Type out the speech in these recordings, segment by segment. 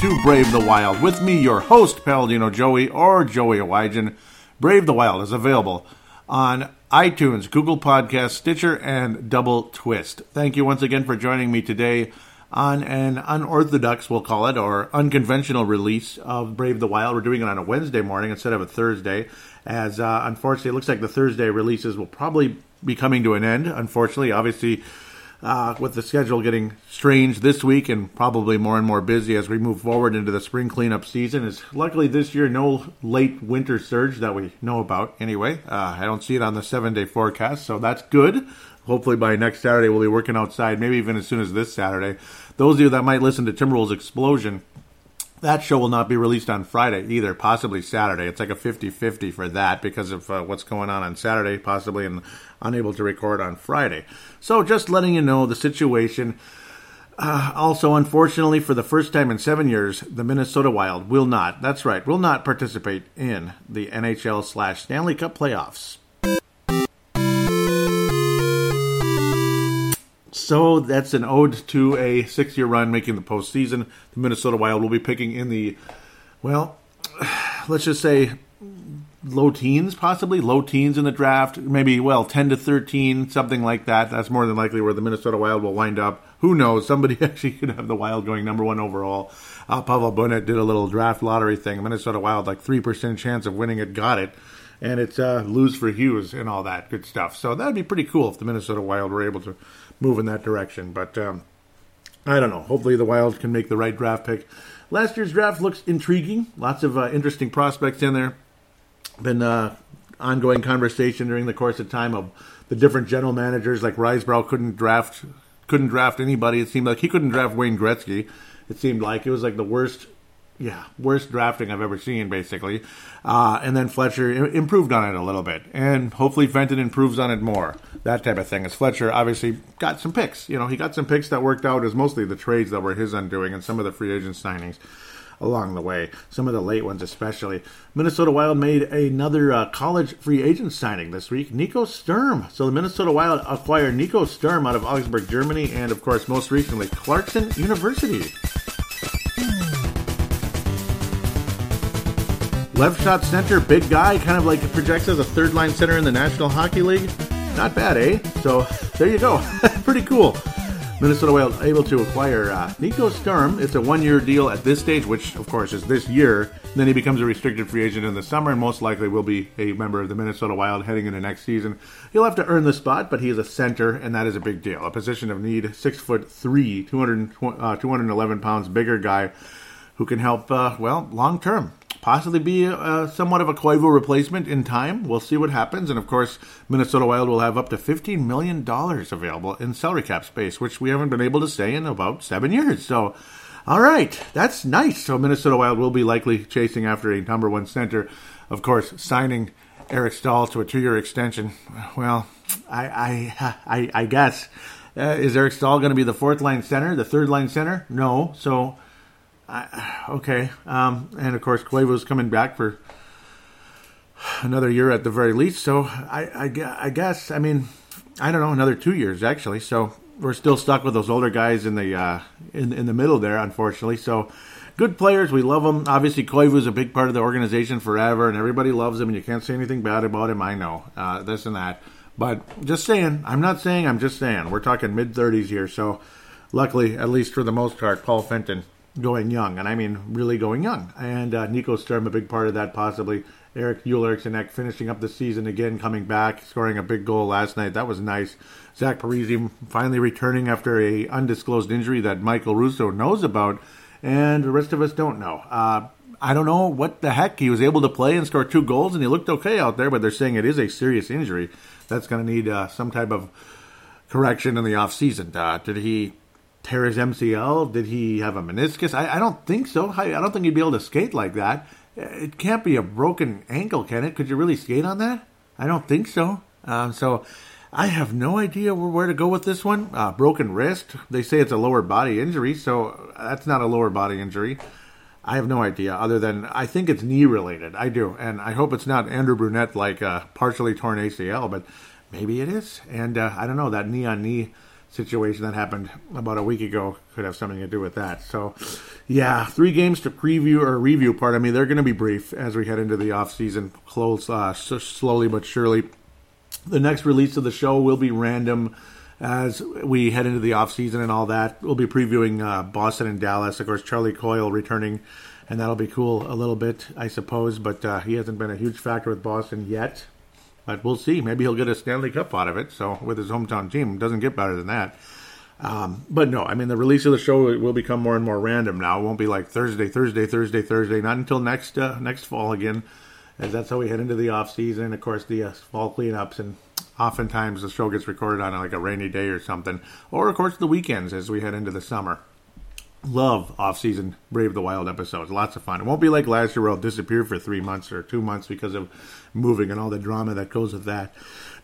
to brave the wild? With me, your host, Paladino Joey, or Joey Awajan. Brave the Wild is available on iTunes, Google Podcast, Stitcher, and Double Twist. Thank you once again for joining me today on an unorthodox, we'll call it, or unconventional release of Brave the Wild. We're doing it on a Wednesday morning instead of a Thursday, as uh, unfortunately it looks like the Thursday releases will probably be coming to an end. Unfortunately, obviously uh, with the schedule getting strange this week and probably more and more busy as we move forward into the spring cleanup season. Is luckily this year no late winter surge that we know about. Anyway, uh, I don't see it on the seven day forecast, so that's good. Hopefully by next Saturday we'll be working outside, maybe even as soon as this Saturday. Those of you that might listen to Timberwolves Explosion that show will not be released on Friday either, possibly Saturday. It's like a 50 50 for that because of uh, what's going on on Saturday, possibly, and unable to record on Friday. So, just letting you know the situation. Uh, also, unfortunately, for the first time in seven years, the Minnesota Wild will not, that's right, will not participate in the NHL slash Stanley Cup playoffs. So that's an ode to a six year run making the postseason. The Minnesota Wild will be picking in the, well, let's just say low teens, possibly low teens in the draft. Maybe, well, 10 to 13, something like that. That's more than likely where the Minnesota Wild will wind up. Who knows? Somebody actually could have the Wild going number one overall. Uh, Pavel Burnett did a little draft lottery thing. Minnesota Wild, like 3% chance of winning it, got it. And it's uh, lose for Hughes and all that good stuff. So that'd be pretty cool if the Minnesota Wild were able to move in that direction. But um, I don't know. Hopefully, the Wild can make the right draft pick. Last year's draft looks intriguing. Lots of uh, interesting prospects in there. Been uh, ongoing conversation during the course of time of the different general managers. Like Risebrough couldn't draft couldn't draft anybody. It seemed like he couldn't draft Wayne Gretzky. It seemed like it was like the worst yeah, worst drafting I've ever seen, basically. Uh, and then Fletcher improved on it a little bit, and hopefully Fenton improves on it more. That type of thing. As Fletcher obviously got some picks. You know, he got some picks that worked out as mostly the trades that were his undoing, and some of the free agent signings along the way. Some of the late ones, especially. Minnesota Wild made another uh, college free agent signing this week, Nico Sturm. So the Minnesota Wild acquired Nico Sturm out of Augsburg, Germany, and of course, most recently, Clarkson University. Left shot center, big guy, kind of like projects as a third line center in the National Hockey League. Not bad, eh? So there you go. Pretty cool. Minnesota Wild able to acquire uh, Nico Sturm. It's a one year deal at this stage, which of course is this year. Then he becomes a restricted free agent in the summer and most likely will be a member of the Minnesota Wild heading into next season. He'll have to earn the spot, but he is a center, and that is a big deal. A position of need, six foot three, 200, uh, 211 pounds bigger guy who can help, uh, well, long term possibly be a, somewhat of a Koivu replacement in time. We'll see what happens. And of course, Minnesota Wild will have up to $15 million available in salary cap space, which we haven't been able to say in about seven years. So, all right, that's nice. So, Minnesota Wild will be likely chasing after a number one center. Of course, signing Eric Staal to a two year extension. Well, I, I, I, I guess. Uh, is Eric Staal going to be the fourth line center, the third line center? No. So, I, okay. Um, and of course, Koivu's coming back for another year at the very least. So I, I, I, guess, I mean, I don't know, another two years actually. So we're still stuck with those older guys in the uh, in in the middle there, unfortunately. So good players, we love them. Obviously, is a big part of the organization forever, and everybody loves him, and you can't say anything bad about him. I know uh, this and that, but just saying. I'm not saying. I'm just saying. We're talking mid 30s here, so luckily, at least for the most part, Paul Fenton going young, and I mean really going young. And uh, Nico Sturm, a big part of that, possibly. Eric Eriksson finishing up the season again, coming back, scoring a big goal last night. That was nice. Zach Parise finally returning after a undisclosed injury that Michael Russo knows about, and the rest of us don't know. Uh, I don't know what the heck he was able to play and score two goals, and he looked okay out there. But they're saying it is a serious injury that's going to need uh, some type of correction in the off season. Uh, did he tear his MCL? Did he have a meniscus? I, I don't think so. I, I, don't think he'd be able to skate like that. It can't be a broken ankle, can it? Could you really skate on that? I don't think so. Um, so I have no idea where, to go with this one. Uh, broken wrist. They say it's a lower body injury, so that's not a lower body injury. I have no idea, other than I think it's knee related. I do, and I hope it's not Andrew Brunette like a partially torn ACL, but maybe it is. And uh, I don't know that knee on knee situation that happened about a week ago could have something to do with that. So, yeah, three games to preview or review. Part. I mean, they're going to be brief as we head into the off season, close uh, slowly but surely. The next release of the show will be random as we head into the off season and all that. We'll be previewing uh, Boston and Dallas. Of course, Charlie Coyle returning, and that'll be cool a little bit, I suppose. But uh, he hasn't been a huge factor with Boston yet. But we'll see. Maybe he'll get a Stanley Cup out of it. So with his hometown team, doesn't get better than that. Um, but no, I mean the release of the show will become more and more random now. It won't be like Thursday, Thursday, Thursday, Thursday. Not until next uh, next fall again, as that's how we head into the off season. Of course, the uh, fall cleanups, and oftentimes the show gets recorded on like a rainy day or something, or of course the weekends as we head into the summer love off-season Brave the Wild episodes. Lots of fun. It won't be like last year where I'll disappear for three months or two months because of moving and all the drama that goes with that.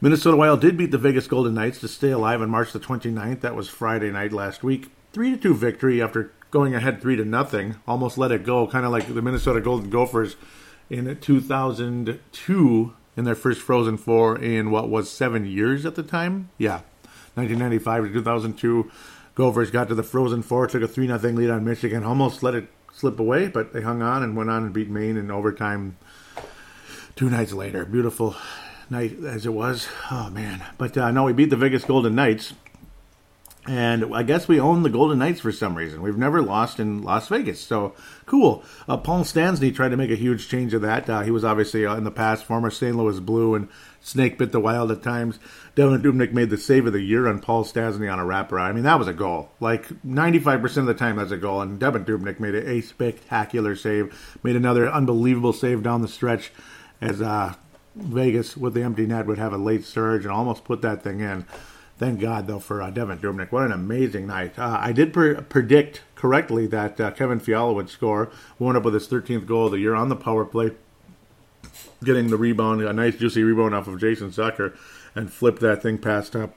Minnesota Wild did beat the Vegas Golden Knights to stay alive on March the 29th. That was Friday night last week. 3 to 2 victory after going ahead 3 to nothing. Almost let it go, kind of like the Minnesota Golden Gophers in 2002 in their first Frozen Four in what was seven years at the time. Yeah, 1995 to 2002 Gophers got to the Frozen Four, took a 3 0 lead on Michigan, almost let it slip away, but they hung on and went on and beat Maine in overtime two nights later. Beautiful night as it was. Oh, man. But uh, no, we beat the Vegas Golden Knights. And I guess we own the Golden Knights for some reason. We've never lost in Las Vegas. So cool. Uh, Paul Stastny tried to make a huge change of that. Uh, he was obviously uh, in the past former St. Louis Blue and snake bit the wild at times. Devan Dubnyk made the save of the year on Paul Stastny on a wraparound. I mean, that was a goal. Like 95% of the time, that's a goal. And Devan Dubnyk made a spectacular save, made another unbelievable save down the stretch as uh, Vegas with the empty net would have a late surge and almost put that thing in. Thank God, though, for uh, Devan Dubnyk. What an amazing night. Uh, I did pre- predict correctly that uh, Kevin Fiala would score. Wound up with his 13th goal of the year on the power play, getting the rebound, a nice juicy rebound off of Jason Zucker, and flipped that thing past up.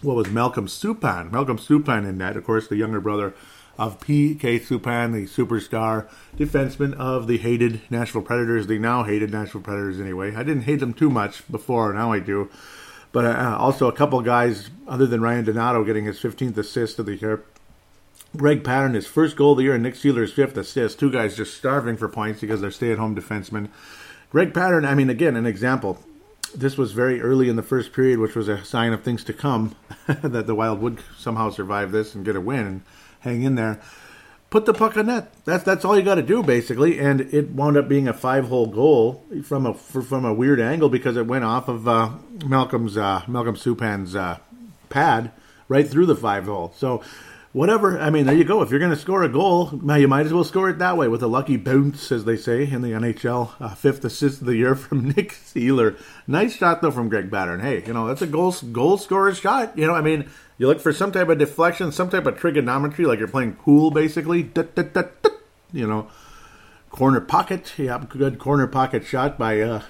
What was Malcolm Subban? Malcolm Subban in net, of course, the younger brother of P.K. Subban, the superstar defenseman of the hated Nashville Predators, the now hated Nashville Predators anyway. I didn't hate them too much before, now I do. But uh, also a couple guys other than Ryan Donato getting his 15th assist of the year. Greg Pateryn, his first goal of the year, and Nick Seeler's fifth assist. Two guys just starving for points because they're stay-at-home defensemen. Greg Pateryn, I mean, again, an example. This was very early in the first period, which was a sign of things to come, that the Wild would somehow survive this and get a win and hang in there put the puck on net. That's that's all you got to do basically. And it wound up being a five hole goal from a from a weird angle because it went off of uh, Malcolm's uh, Malcolm Subban's uh, pad right through the five hole. So whatever. I mean, there you go. If you're going to score a goal, you might as well score it that way with a lucky bounce, as they say in the NHL. Uh, fifth assist of the year from Nick Seeler. Nice shot though from Greg Pateryn. Hey, you know that's a goal goal scorer shot. You know, I mean you look for some type of deflection, some type of trigonometry, like you're playing pool, basically. You know, corner pocket. Yeah, good corner pocket shot by uh,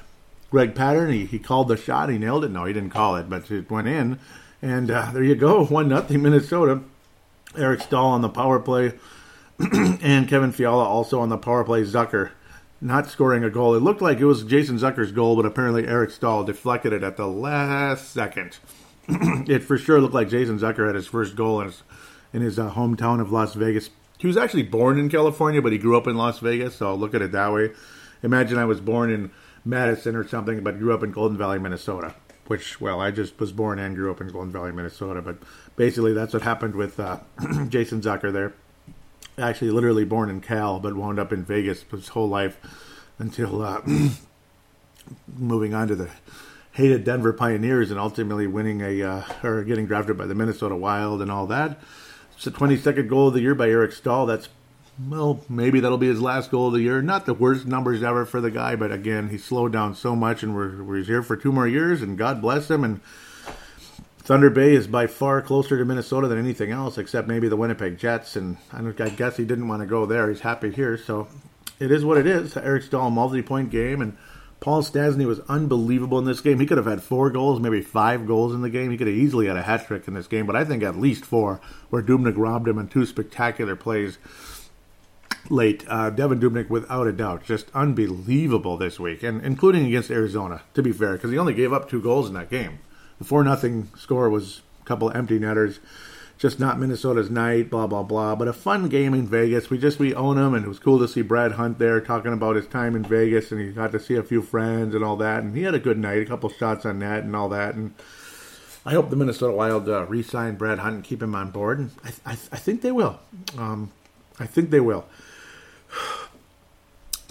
Greg Pateryn. He, he called the shot. He nailed it. No, he didn't call it, but it went in. And uh, there you go, one nothing Minnesota. Eric Staal on the power play, and Kevin Fiala also on the power play. Zucker not scoring a goal. It looked like it was Jason Zucker's goal, but apparently Eric Staal deflected it at the last second. it for sure looked like Jason Zucker had his first goal in his, in his uh, hometown of Las Vegas. He was actually born in California, but he grew up in Las Vegas, so look at it that way. Imagine I was born in Madison or something, but grew up in Golden Valley, Minnesota. Which, well, I just was born and grew up in Golden Valley, Minnesota. But basically, that's what happened with uh, Jason Zucker there. Actually, literally born in Cal, but wound up in Vegas his whole life until uh, moving on to the hated Denver Pioneers and ultimately winning a uh, or getting drafted by the Minnesota Wild and all that. It's the 22nd goal of the year by Eric Staal. That's well, maybe that'll be his last goal of the year. Not the worst numbers ever for the guy, but again, he slowed down so much, and we're, we're here for two more years, and God bless him. And Thunder Bay is by far closer to Minnesota than anything else, except maybe the Winnipeg Jets. And I, I guess he didn't want to go there. He's happy here, so it is what it is. Eric Staal, multi-point game, and Paul Stastny was unbelievable in this game. He could have had four goals, maybe five goals in the game. He could have easily had a hat trick in this game, but I think at least four, where Dubnyk robbed him in two spectacular plays late. Uh, Devan Dubnyk, without a doubt, just unbelievable this week, and including against Arizona. To be fair, because he only gave up two goals in that game. The four nothing score was a couple empty netters. Just not Minnesota's night, blah blah blah. But a fun game in Vegas. We just we own him, and it was cool to see Brad Hunt there talking about his time in Vegas, and he got to see a few friends and all that. And he had a good night, a couple shots on net and all that. And I hope the Minnesota Wild uh, re-sign Brad Hunt and keep him on board. And I, I, I think they will. Um, I think they will.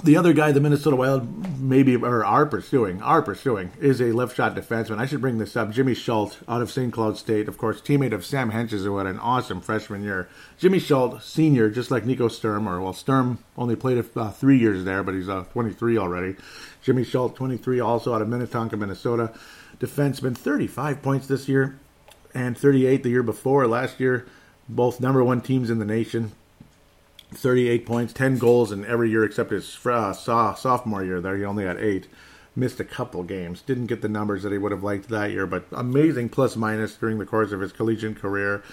The other guy the Minnesota Wild maybe or are pursuing, are pursuing, is a left shot defenseman. I should bring this up. Jimmy Schuldt out of St. Cloud State, of course, teammate of Sam Hentges, who had an awesome freshman year. Jimmy Schuldt, senior, just like Nico Sturm, or well, Sturm only played uh, three years there, but he's uh, 23 already. Jimmy Schuldt, 23, also out of Minnetonka, Minnesota. Defenseman, 35 points this year and 38 the year before. Last year, both number one teams in the nation. 38 points, 10 goals in every year except his uh, sophomore year there. He only had eight. Missed a couple games. Didn't get the numbers that he would have liked that year, but amazing plus minus during the course of his collegiate career.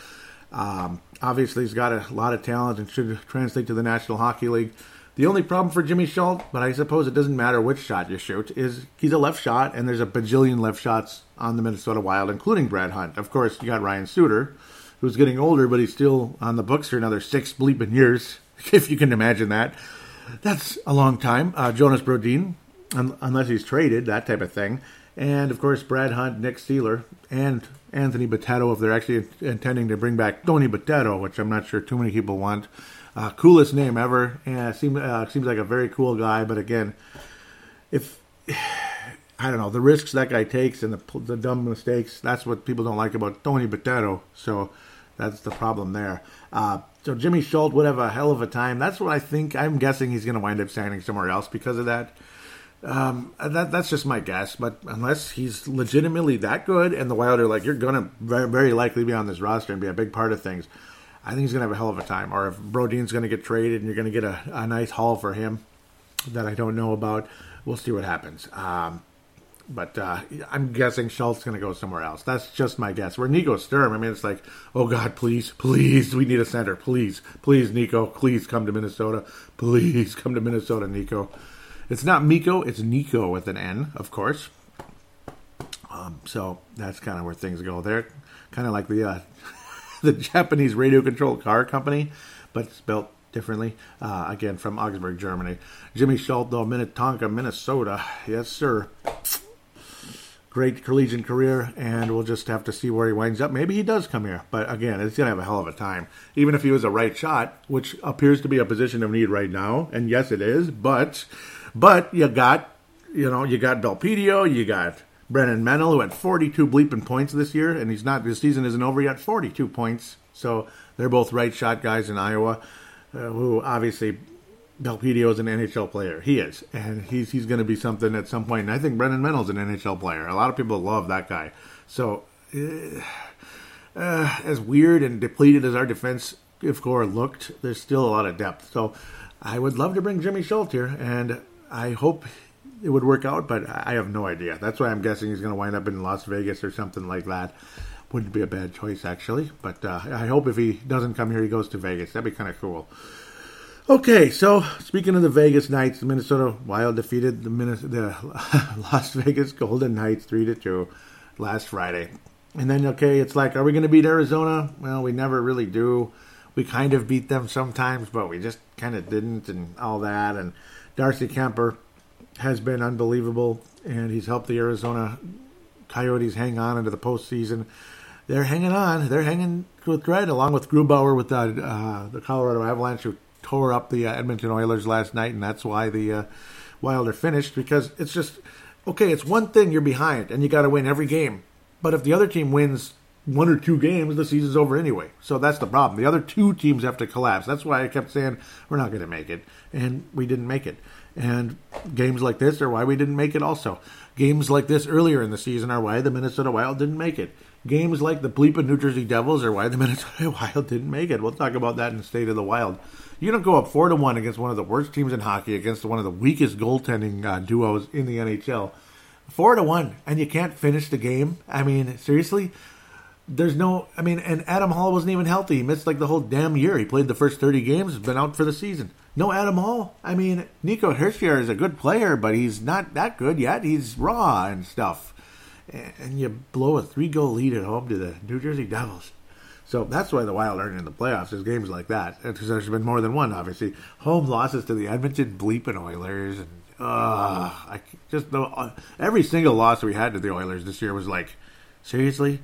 Um, obviously, he's got a lot of talent and should translate to the National Hockey League. The only problem for Jimmy Schuldt, but I suppose it doesn't matter which shot you shoot, is he's a left shot, and there's a bajillion left shots on the Minnesota Wild, including Brad Hunt. Of course, you got Ryan Suter, who's getting older, but he's still on the books for another six bleeping years. if you can imagine that. That's a long time. Uh, Jonas Brodin, un- unless he's traded, that type of thing. And of course, Brad Hunt, Nick Seeler, and Anthony Bitetto, if they're actually intending to bring back Tony Bitetto, which I'm not sure too many people want. Uh, coolest name ever. Yeah, seems uh, seems like a very cool guy. But again, if I don't know the risks that guy takes and the, the dumb mistakes, that's what people don't like about Tony Bitetto. So that's the problem there. Uh, so Jimmy Schuldt would have a hell of a time. That's what I think. I'm guessing he's going to wind up signing somewhere else because of that. Um, that that's just my guess. But unless he's legitimately that good, and the Wild are like, you're going to very, very likely be on this roster and be a big part of things. I think he's going to have a hell of a time. Or if Brodin's going to get traded and you're going to get a, a nice haul for him that I don't know about, we'll see what happens. Um, but uh, I'm guessing Schuldt's going to go somewhere else. That's just my guess. Where Nico Sturm, I mean, it's like, oh God, please, please, we need a center. Please, please, Nico, please come to Minnesota. Please come to Minnesota, Nico. It's not Miko, it's Nico with an N, of course. Um, so that's kind of where things go. They're kind of like the uh, the Japanese radio controlled car company, but spelled differently. Uh, again, from Augsburg, Germany. Jimmy Schuldt, though, Minnetonka, Minnesota. Yes, sir great collegiate career, and we'll just have to see where he winds up. Maybe he does come here, but again, it's going to have a hell of a time. Even if he was a right shot, which appears to be a position of need right now, and yes, it is. But, but you got, you know, you got Belpedio, you got Brennan Menell, who had 42 bleeping points this year, and he's not. His season isn't over yet. 42 points, so they're both right shot guys in Iowa, uh, who obviously Belpedio is an NHL player. He is, and he's he's going to be something at some point. And I think Brennan Menell's an NHL player. A lot of people love that guy. So, uh, uh, as weird and depleted as our defense if core looked, there's still a lot of depth. So, I would love to bring Jimmy Schuldt here, and I hope it would work out. But I have no idea. That's why I'm guessing he's going to wind up in Las Vegas or something like that. Wouldn't be a bad choice actually. But uh, I hope if he doesn't come here, he goes to Vegas. That'd be kind of cool. Okay, so speaking of the Vegas Knights, the Minnesota Wild defeated the, the Las Vegas Golden Knights three to two last Friday, and then okay, it's like, are we going to beat Arizona? Well, we never really do. We kind of beat them sometimes, but we just kind of didn't, and all that. And Darcy Kuemper has been unbelievable, and he's helped the Arizona Coyotes hang on into the postseason. They're hanging on. They're hanging with Red, along with Grubauer with the, uh, the Colorado Avalanche, who tore up the uh, Edmonton Oilers last night, and that's why the uh, Wild are finished. Because it's just okay. It's one thing you're behind, and you got to win every game. But if the other team wins one or two games, the season's over anyway. So that's the problem. The other two teams have to collapse. That's why I kept saying we're not going to make it, and we didn't make it. And games like this are why we didn't make it. Also, games like this earlier in the season are why the Minnesota Wild didn't make it. Games like the bleep bleeping New Jersey Devils are why the Minnesota Wild didn't make it. We'll talk about that in State of the Wild. You don't go up four to one against one of the worst teams in hockey, against one of the weakest goaltending uh, duos in the NHL. Four to one, and you can't finish the game. I mean, seriously, there's no. I mean, and Adam Hall wasn't even healthy. He missed like the whole damn year. He played the first thirty games. Been out for the season. No Adam Hall. I mean, Nico Hischier is a good player, but he's not that good yet. He's raw and stuff. and you blow a three goal lead at home to the New Jersey Devils. So that's why the Wild aren't in the playoffs is games like that. Because there's been more than one, obviously. Home losses to the Edmonton Bleeping Oilers and uh, I just know uh, every single loss we had to the Oilers this year was like seriously,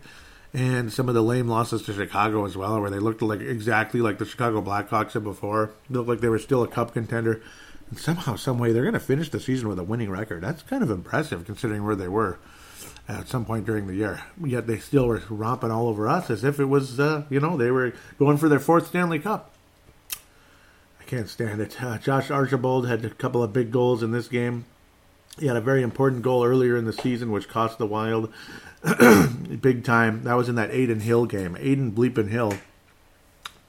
and some of the lame losses to Chicago as well, where they looked like exactly like the Chicago Blackhawks had before. They looked like they were still a Cup contender, and somehow, some way, they're going to finish the season with a winning record. That's kind of impressive considering where they were at some point during the year. Yet they still were romping all over us as if it was, uh, you know, they were going for their fourth Stanley Cup. I can't stand it. Uh, Josh Archibald had a couple of big goals in this game. He had a very important goal earlier in the season, which cost the Wild big time. That was in that Adin Hill game. Adin Bleepin Hill.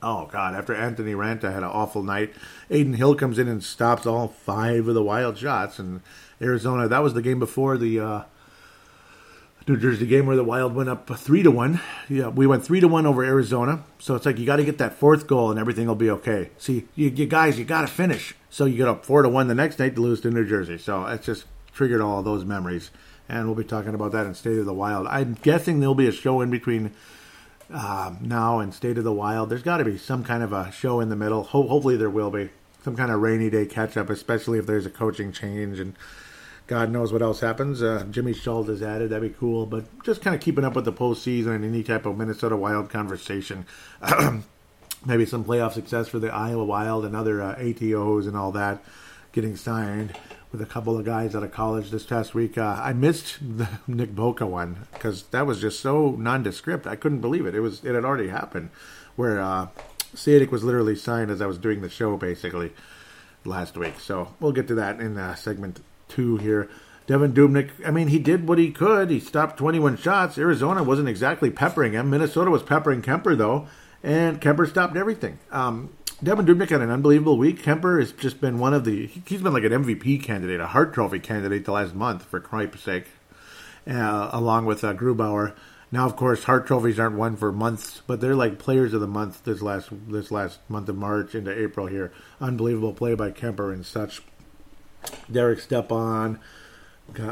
Oh God! After Antti Raanta had an awful night, Adin Hill comes in and stops all five of the Wild shots, and Arizona. That was the game before the uh, New Jersey game where the Wild went up three to one. Yeah, we went three to one over Arizona. So it's like you got to get that fourth goal and everything will be okay. See, you, you guys, you got to finish. So you get up four to one the next night to lose to New Jersey. So it's just triggered all those memories, and we'll be talking about that in State of the Wild. I'm guessing there'll be a show in between uh, now and State of the Wild. There's got to be some kind of a show in the middle. Ho- hopefully there will be some kind of rainy day catch up, especially if there's a coaching change and God knows what else happens. Uh, Jimmy Schuldt is added. That'd be cool. But just kind of keeping up with the postseason and any type of Minnesota Wild conversation. Maybe some playoff success for the Iowa Wild and other uh, ATOs and all that getting signed with a couple of guys out of college this past week. Uh, I missed the Nick Boka one because that was just so nondescript. I couldn't believe it. It was it had already happened, where uh, was literally signed as I was doing the show basically last week. So we'll get to that in uh, segment two here. Devan Dubnyk, I mean, he did what he could. He stopped 21 shots. Arizona wasn't exactly peppering him. Minnesota was peppering Kuemper, though, and Kuemper stopped everything. Um, Devan Dubnyk had an unbelievable week. Kuemper has just been one of the, he's been like an MVP candidate, a Hart Trophy candidate the last month, for cripe's sake, uh, along with uh, Grubauer. Now, of course, Hart trophies aren't won for months, but they're like players of the month this last this last month of March into April here. Unbelievable play by Kuemper and such. Derek Stepan,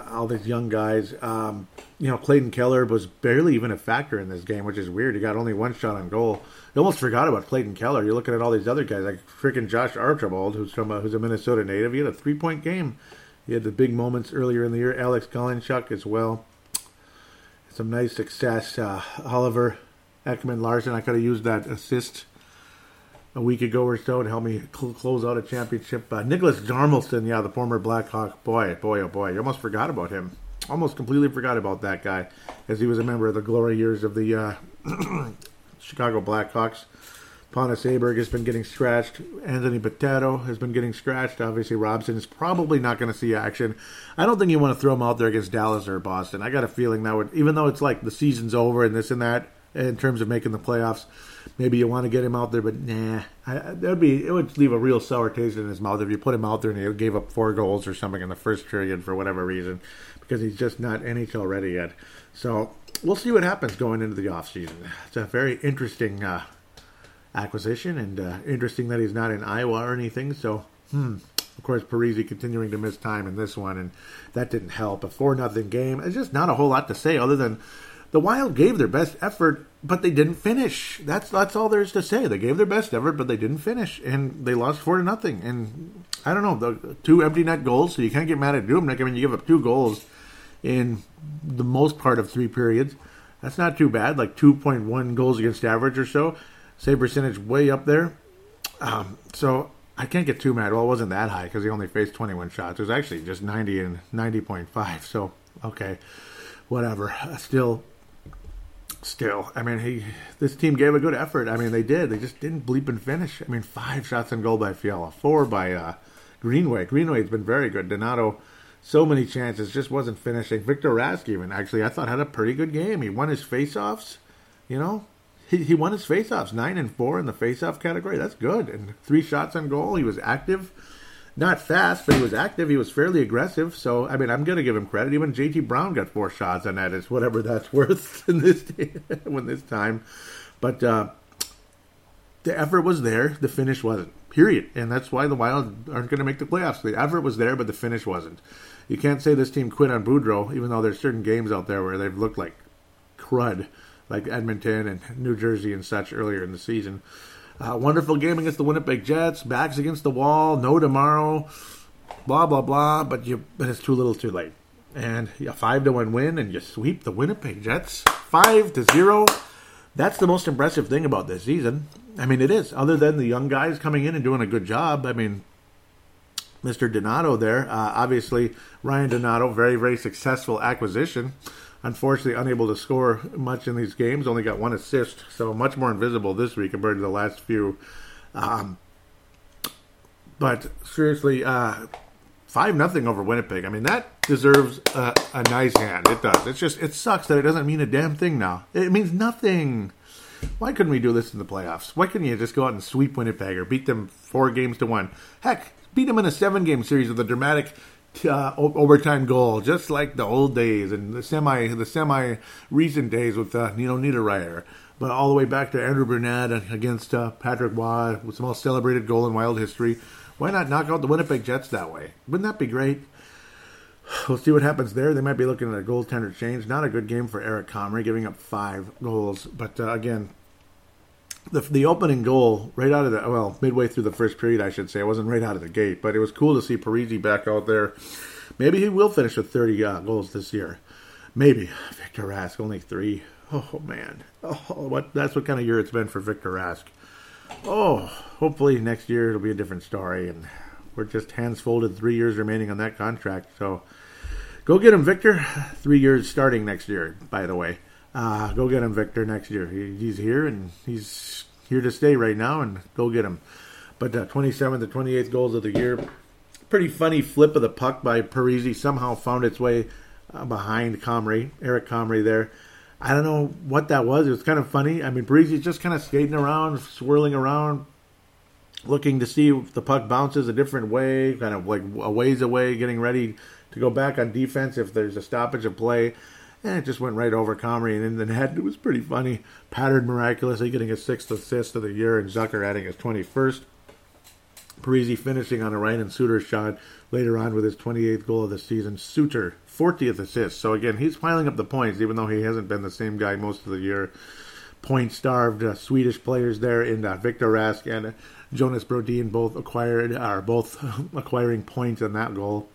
all these young guys. Um, you know, Clayton Keller was barely even a factor in this game, which is weird. He got only one shot on goal. You almost forgot about Clayton Keller. You're looking at all these other guys, like freaking Josh Archibald, who's from a, who's a Minnesota native. He had a three point game. He had the big moments earlier in the year. Alex Galchenyuk as well. Some nice success. Uh, Oliver Ekman-Larsson. I could have used that assist a week ago or so to help me cl- close out a championship. Uh, Niklas Hjalmarsson, yeah, the former Blackhawk boy, boy, oh boy, you almost forgot about him. Almost completely forgot about that guy, as he was a member of the glory years of the uh, Chicago Blackhawks. Pontus Aberg has been getting scratched. Anthony Bitetto has been getting scratched. Obviously, Robson is probably not going to see action. I don't think you want to throw him out there against Dallas or Boston. I got a feeling that would, even though it's like the season's over and this and that, in terms of making the playoffs, maybe you want to get him out there, but nah, that would be it would leave a real sour taste in his mouth if you put him out there and he gave up four goals or something in the first period for whatever reason, because he's just not NHL ready yet. So we'll see what happens going into the offseason. It's a very interesting uh, acquisition and uh, interesting that he's not in Iowa or anything. So, hmm. Of course, Parise continuing to miss time in this one, and that didn't help. A four nothing game. It's just not a whole lot to say other than the Wild gave their best effort, but they didn't finish. That's that's all there is to say. They gave their best effort, but they didn't finish, and they lost four to nothing. And I don't know the two empty net goals, so you can't get mad at Dubnyk. I mean, you give up two goals in the most part of three periods. That's not too bad. Like two point one goals against average or so. Save percentage way up there. Um, so I can't get too mad. Well, it wasn't that high because he only faced 21 shots. It was actually just 90 and 90.5. So, okay, whatever. Still, still, I mean, he this team gave a good effort. I mean, they did. They just didn't bleep and finish. I mean, five shots on goal by Fiala, four by uh, Greenway. Greenway's been very good. Donato, so many chances, just wasn't finishing. Victor Rask, even actually, I thought had a pretty good game. He won his faceoffs. You know, he, he won his faceoffs, nine and four in the faceoff category. That's good. And three shots on goal. He was active not fast, but he was active. He was fairly aggressive. So I mean, I'm going to give him credit. Even JT Brown got four shots on that. Is whatever that's worth in this when this time. But uh, the effort was there. The finish wasn't. Period. And that's why the Wild aren't going to make the playoffs. The effort was there, but the finish wasn't. You can't say this team quit on Boudreau, even though there's certain games out there where they've looked like crud, like Edmonton and New Jersey and such earlier in the season. Uh, wonderful game against the Winnipeg Jets. Backs against the wall. No tomorrow. Blah blah blah. But you, but it's too little, too late. And a five to one win, and you sweep the Winnipeg Jets five to zero. That's the most impressive thing about this season. I mean, it is. Other than the young guys coming in and doing a good job. I mean, Mr. Donato there, uh, obviously Ryan Donato, very very successful acquisition unfortunately unable to score much in these games. Only got one assist, so much more invisible this week compared to the last few. Um, but seriously, uh, five nothing over Winnipeg. I mean, that deserves a, a, nice hand. It does. It's just it sucks that it doesn't mean a damn thing now. It means nothing. Why couldn't we do this in the playoffs? Why couldn't you just go out and sweep Winnipeg or beat them four games to one? Heck, beat them in a seven game series with a dramatic uh, overtime goal, just like the old days and the semi the semi recent days with uh, Nino Niederreiter. But all the way back to Andrew Brunette against uh, Patrick Roy, with the most celebrated goal in Wild history. Why not knock out the Winnipeg Jets that way? Wouldn't that be great? We'll see what happens there. They might be looking at a goaltender change. Not a good game for Eric Comrie, giving up five goals. But uh, again, the the opening goal right out of the well midway through the first period, I should say, it wasn't right out of the gate, but it was cool to see Parise back out there. Maybe he will finish with 30 uh, goals this year. Maybe Victor Rask only three. Oh man, oh what that's what kind of year it's been for Victor Rask. Oh, hopefully next year it'll be a different story, and we're just hands folded. Three years remaining on that contract, so go get him, Victor. Three years starting next year, by the way. Uh, go get him, Victor, next year. He, he's here and he's here to stay right now, and go get him. But uh, 27th to 28th goals of the year. Pretty funny flip of the puck by Parise. Somehow found its way uh, behind Comrie, Eric Comrie there. I don't know what that was. It was kind of funny. I mean, Parise just kind of skating around, swirling around, looking to see if the puck bounces a different way, kind of like a ways away, getting ready to go back on defense if there's a stoppage of play and it just went right over Comrie and in the net. It was pretty funny. Pateryn miraculously getting his sixth assist of the year, and Zucker adding his 21st. Parise finishing on a Ryan Suter shot later on with his 28th goal of the season. Suter, 40th assist. So again, he's piling up the points, even though he hasn't been the same guy most of the year. Point starved uh, Swedish players there in uh, Victor Rask and Jonas Brodin both acquired are both acquiring points on that goal.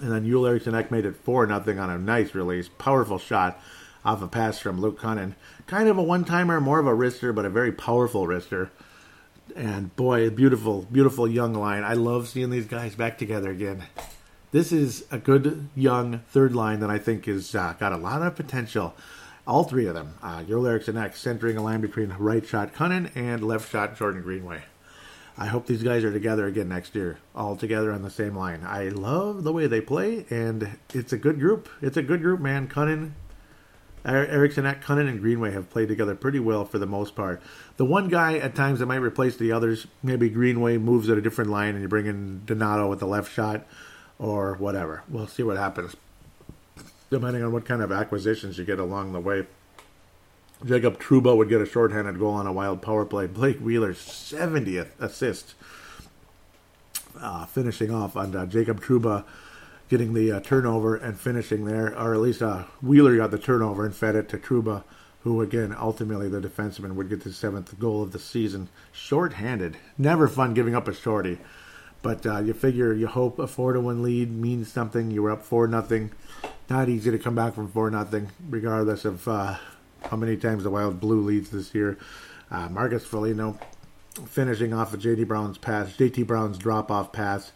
And then Eriksson Ek made it 4 nothing on a nice release. Powerful shot off a pass from Luke Kunin. Kind of a one timer, more of a wrister, but a very powerful wrister. And boy, a beautiful, beautiful young line. I love seeing these guys back together again. This is a good young third line that I think has uh, got a lot of potential. All three of them. Uh, Ek centering a line between right shot Kunin and left shot Jordan Greenway. I hope these guys are together again next year, all together on the same line. I love the way they play, and it's a good group. It's a good group, man. Kunin, Eriksson, Kunin, and Greenway have played together pretty well for the most part. The one guy at times that might replace the others, maybe Greenway moves at a different line, and you bring in Donato with the left shot, or whatever. We'll see what happens, depending on what kind of acquisitions you get along the way. Jacob Trouba would get a shorthanded goal on a wild power play. Blake Wheeler's 70th assist, uh, finishing off on uh, Jacob Trouba getting the uh, turnover and finishing there, or at least uh, Wheeler got the turnover and fed it to Trouba, who again ultimately the defenseman would get the seventh goal of the season, shorthanded. Never fun giving up a shorty, but uh, you figure you hope a four to one lead means something. You were up four nothing. Not easy to come back from four nothing, regardless of uh, how many times the Wild blew leads this year. Uh, Marcus Foligno finishing off of J.D. Brown's pass, JT Brown's drop off pass.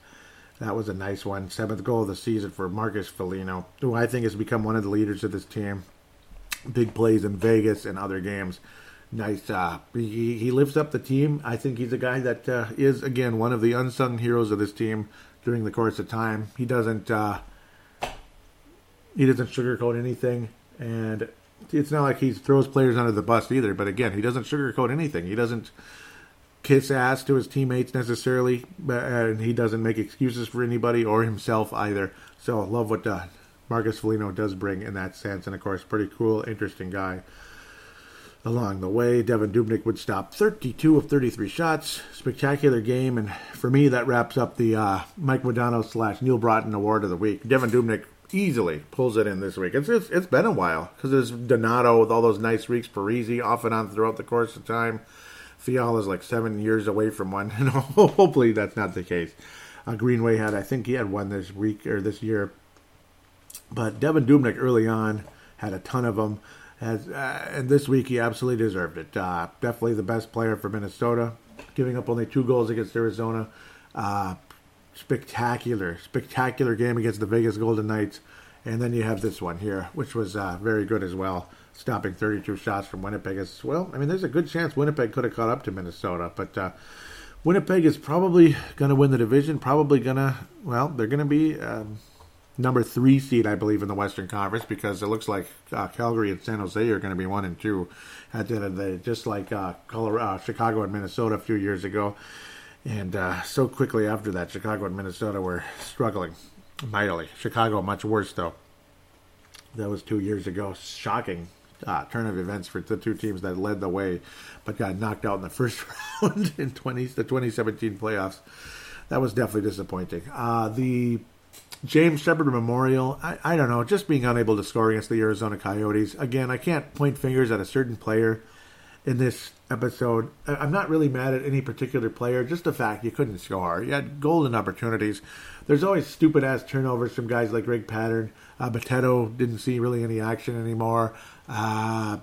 That was a nice one. Seventh goal of the season for Marcus Foligno, who I think has become one of the leaders of this team. Big plays in Vegas and other games. Nice. Uh, he, he lifts up the team. I think he's a guy that uh, is, again, one of the unsung heroes of this team during the course of time. He doesn't. Uh, he doesn't sugarcoat anything, and it's not like he throws players under the bus either. But again, he doesn't sugarcoat anything. He doesn't kiss ass to his teammates necessarily, and he doesn't make excuses for anybody or himself either. So love what uh, Marcus Foligno does bring in that sense, and of course, pretty cool, interesting guy. along the way. Devan Dubnyk would stop 32 of 33 shots. Spectacular game, and for me, that wraps up the uh, Mike Modano slash Neal Broten Award of the week. Devan Dubnyk easily pulls it in this week. It's it's, it's been a while because there's Donato with all those nice weeks, Parise off and on throughout the course of time. Fiala is like seven years away from one, and hopefully that's not the case. Uh, Greenway had, I think he had one this week or this year, but Devan Dubnyk early on had a ton of them. Has, uh, and this week he absolutely deserved it. Uh, definitely the best player for Minnesota, giving up only two goals against Arizona. Uh, spectacular, spectacular game against the Vegas Golden Knights. And then you have this one here, which was uh, very good as well, stopping 32 shots from Winnipeg as well. I mean, there's a good chance Winnipeg could have caught up to Minnesota, but uh, Winnipeg is probably going to win the division. Probably going to, well, they're going to be um, number three seed, I believe, in the Western Conference because it looks like uh, Calgary and San Jose are going to be one and two at the end of the day, just like uh, Colorado, uh, Chicago and Minnesota a few years ago. And uh, so quickly after that, Chicago and Minnesota were struggling mightily. Chicago much worse though. That was two years ago. Shocking uh, turn of events for the two teams that led the way, but got knocked out in the first round in 20 the 2017 playoffs. That was definitely disappointing. Uh, the James Sheppard Memorial, I, I don't know, just being unable to score against the Arizona Coyotes. Again, I can't point fingers at a certain player in this episode. I'm not really mad at any particular player, just the fact you couldn't score. You had golden opportunities. There's always stupid ass turnovers from guys like Greg Pateryn. Uh, Bitetto didn't see really any action anymore. Uh,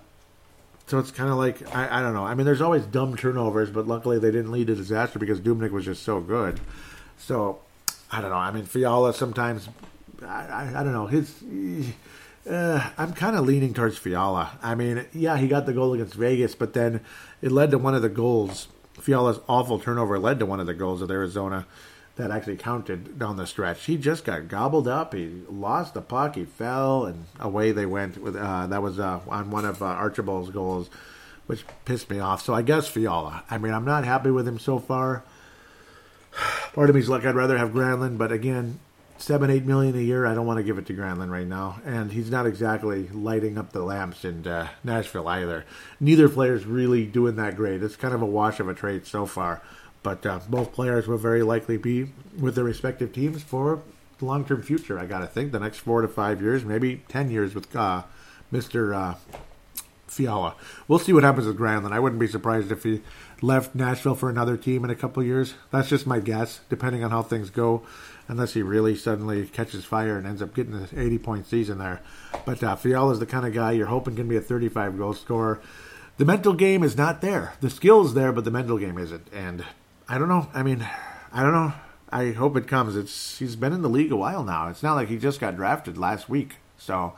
so it's kind of like, I, I, don't know. I mean, there's always dumb turnovers, but luckily they didn't lead to disaster because Dubnyk was just so good. So, I don't know. I mean, Fiala sometimes, I, I, I don't know. His. Uh, I'm kind of leaning towards Fiala. I mean, yeah, he got the goal against Vegas, but then it led to one of the goals. Fiala's awful turnover led to one of the goals of Arizona that actually counted down the stretch. He just got gobbled up. He lost the puck. He fell, and away they went. With uh, that was uh, on one of uh, Archibald's goals, which pissed me off. So I guess Fiala. I mean, I'm not happy with him so far. Part of me's like I'd rather have Granlund, but again, seven, eight million a year. I don't want to give it to Granlund right now, and he's not exactly lighting up the lamps in uh, Nashville either. Neither player's really doing that great. It's kind of a wash of a trade so far, but uh, both players will very likely be with their respective teams for the long-term future. I got to think the next four to five years, maybe ten years with uh, Mister uh, Fiala. We'll see what happens with Granlund. I wouldn't be surprised if he left Nashville for another team in a couple years. That's just my guess, depending on how things go unless he really suddenly catches fire and ends up getting an 80 point season there. But uh, Fiala is the kind of guy you're hoping can be a 35 goal scorer. The mental game is not there. The skill is there, but the mental game isn't. And I don't know. I mean, I don't know. I hope it comes. It's he's been in the league a while now. It's not like he just got drafted last week. So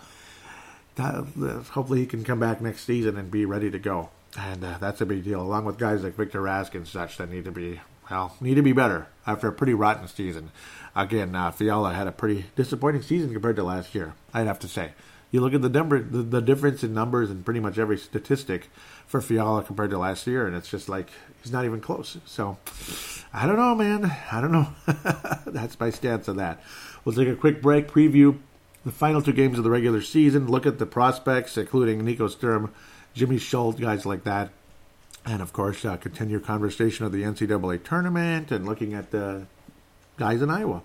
that, hopefully he can come back next season and be ready to go. And uh, that's a big deal, along with guys like Victor Rask and such that need to be well need to be better after a pretty rotten season again, uh, Fiala had a pretty disappointing season compared to last year. I'd have to say. You look at the number, the, the difference in numbers and pretty much every statistic for Fiala compared to last year, and it's just like he's not even close. So I don't know, man. I don't know. That's my stance on that. We'll take a quick break, preview the final two games of the regular season, look at the prospects, including Nico Sturm, Jimmy Schuldt, guys like that. And of course, uh, continue conversation of the NCAA tournament and looking at the guys in Iowa.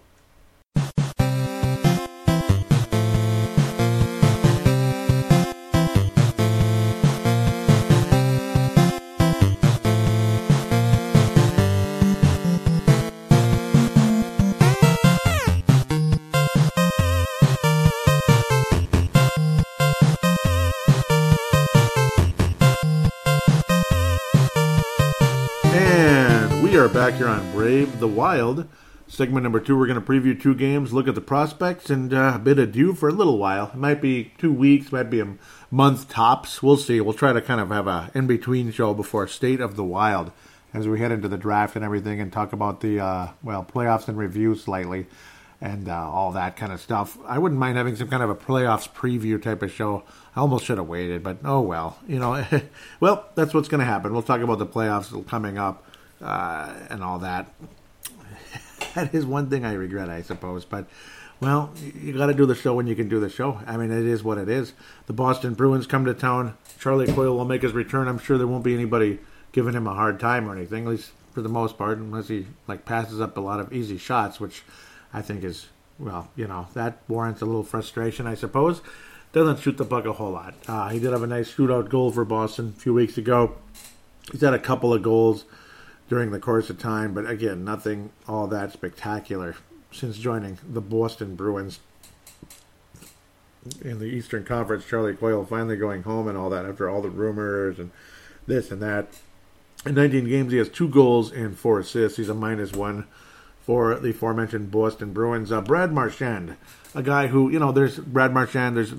And we are back here on Brave the Wild. Segment number two, we're going to preview two games, look at the prospects, and uh, bid adieu for a little while. It might be two weeks, might be a month tops. We'll see. We'll try to kind of have a in between show before State of the Wild as we head into the draft and everything, and talk about the uh, well playoffs and review slightly, and uh, all that kind of stuff. I wouldn't mind having some kind of a playoffs preview type of show. I almost should have waited, but oh well. You know, well that's what's going to happen. We'll talk about the playoffs coming up uh, and all that that is one thing I regret, I suppose. But Well, you got to do the show when you can do the show. I mean, it is what it is. The Boston Bruins come to town. Charlie Coyle will make his return. I'm sure there won't be anybody giving him a hard time or anything, at least for the most part, unless he like passes up a lot of easy shots, which I think is well, you know, that warrants a little frustration, I suppose. Doesn't shoot the puck a whole lot. Uh, he did have a nice shootout goal for Boston a few weeks ago. He's had a couple of goals during the course of time, but again, nothing all that spectacular since joining the Boston Bruins in the Eastern Conference. Charlie Coyle finally going home and all that after all the rumors and this and that. In 19 games, he has two goals and four assists. He's a minus one for the aforementioned Boston Bruins. Uh, Brad Marchand, a guy who, you know, there's Brad Marchand, there's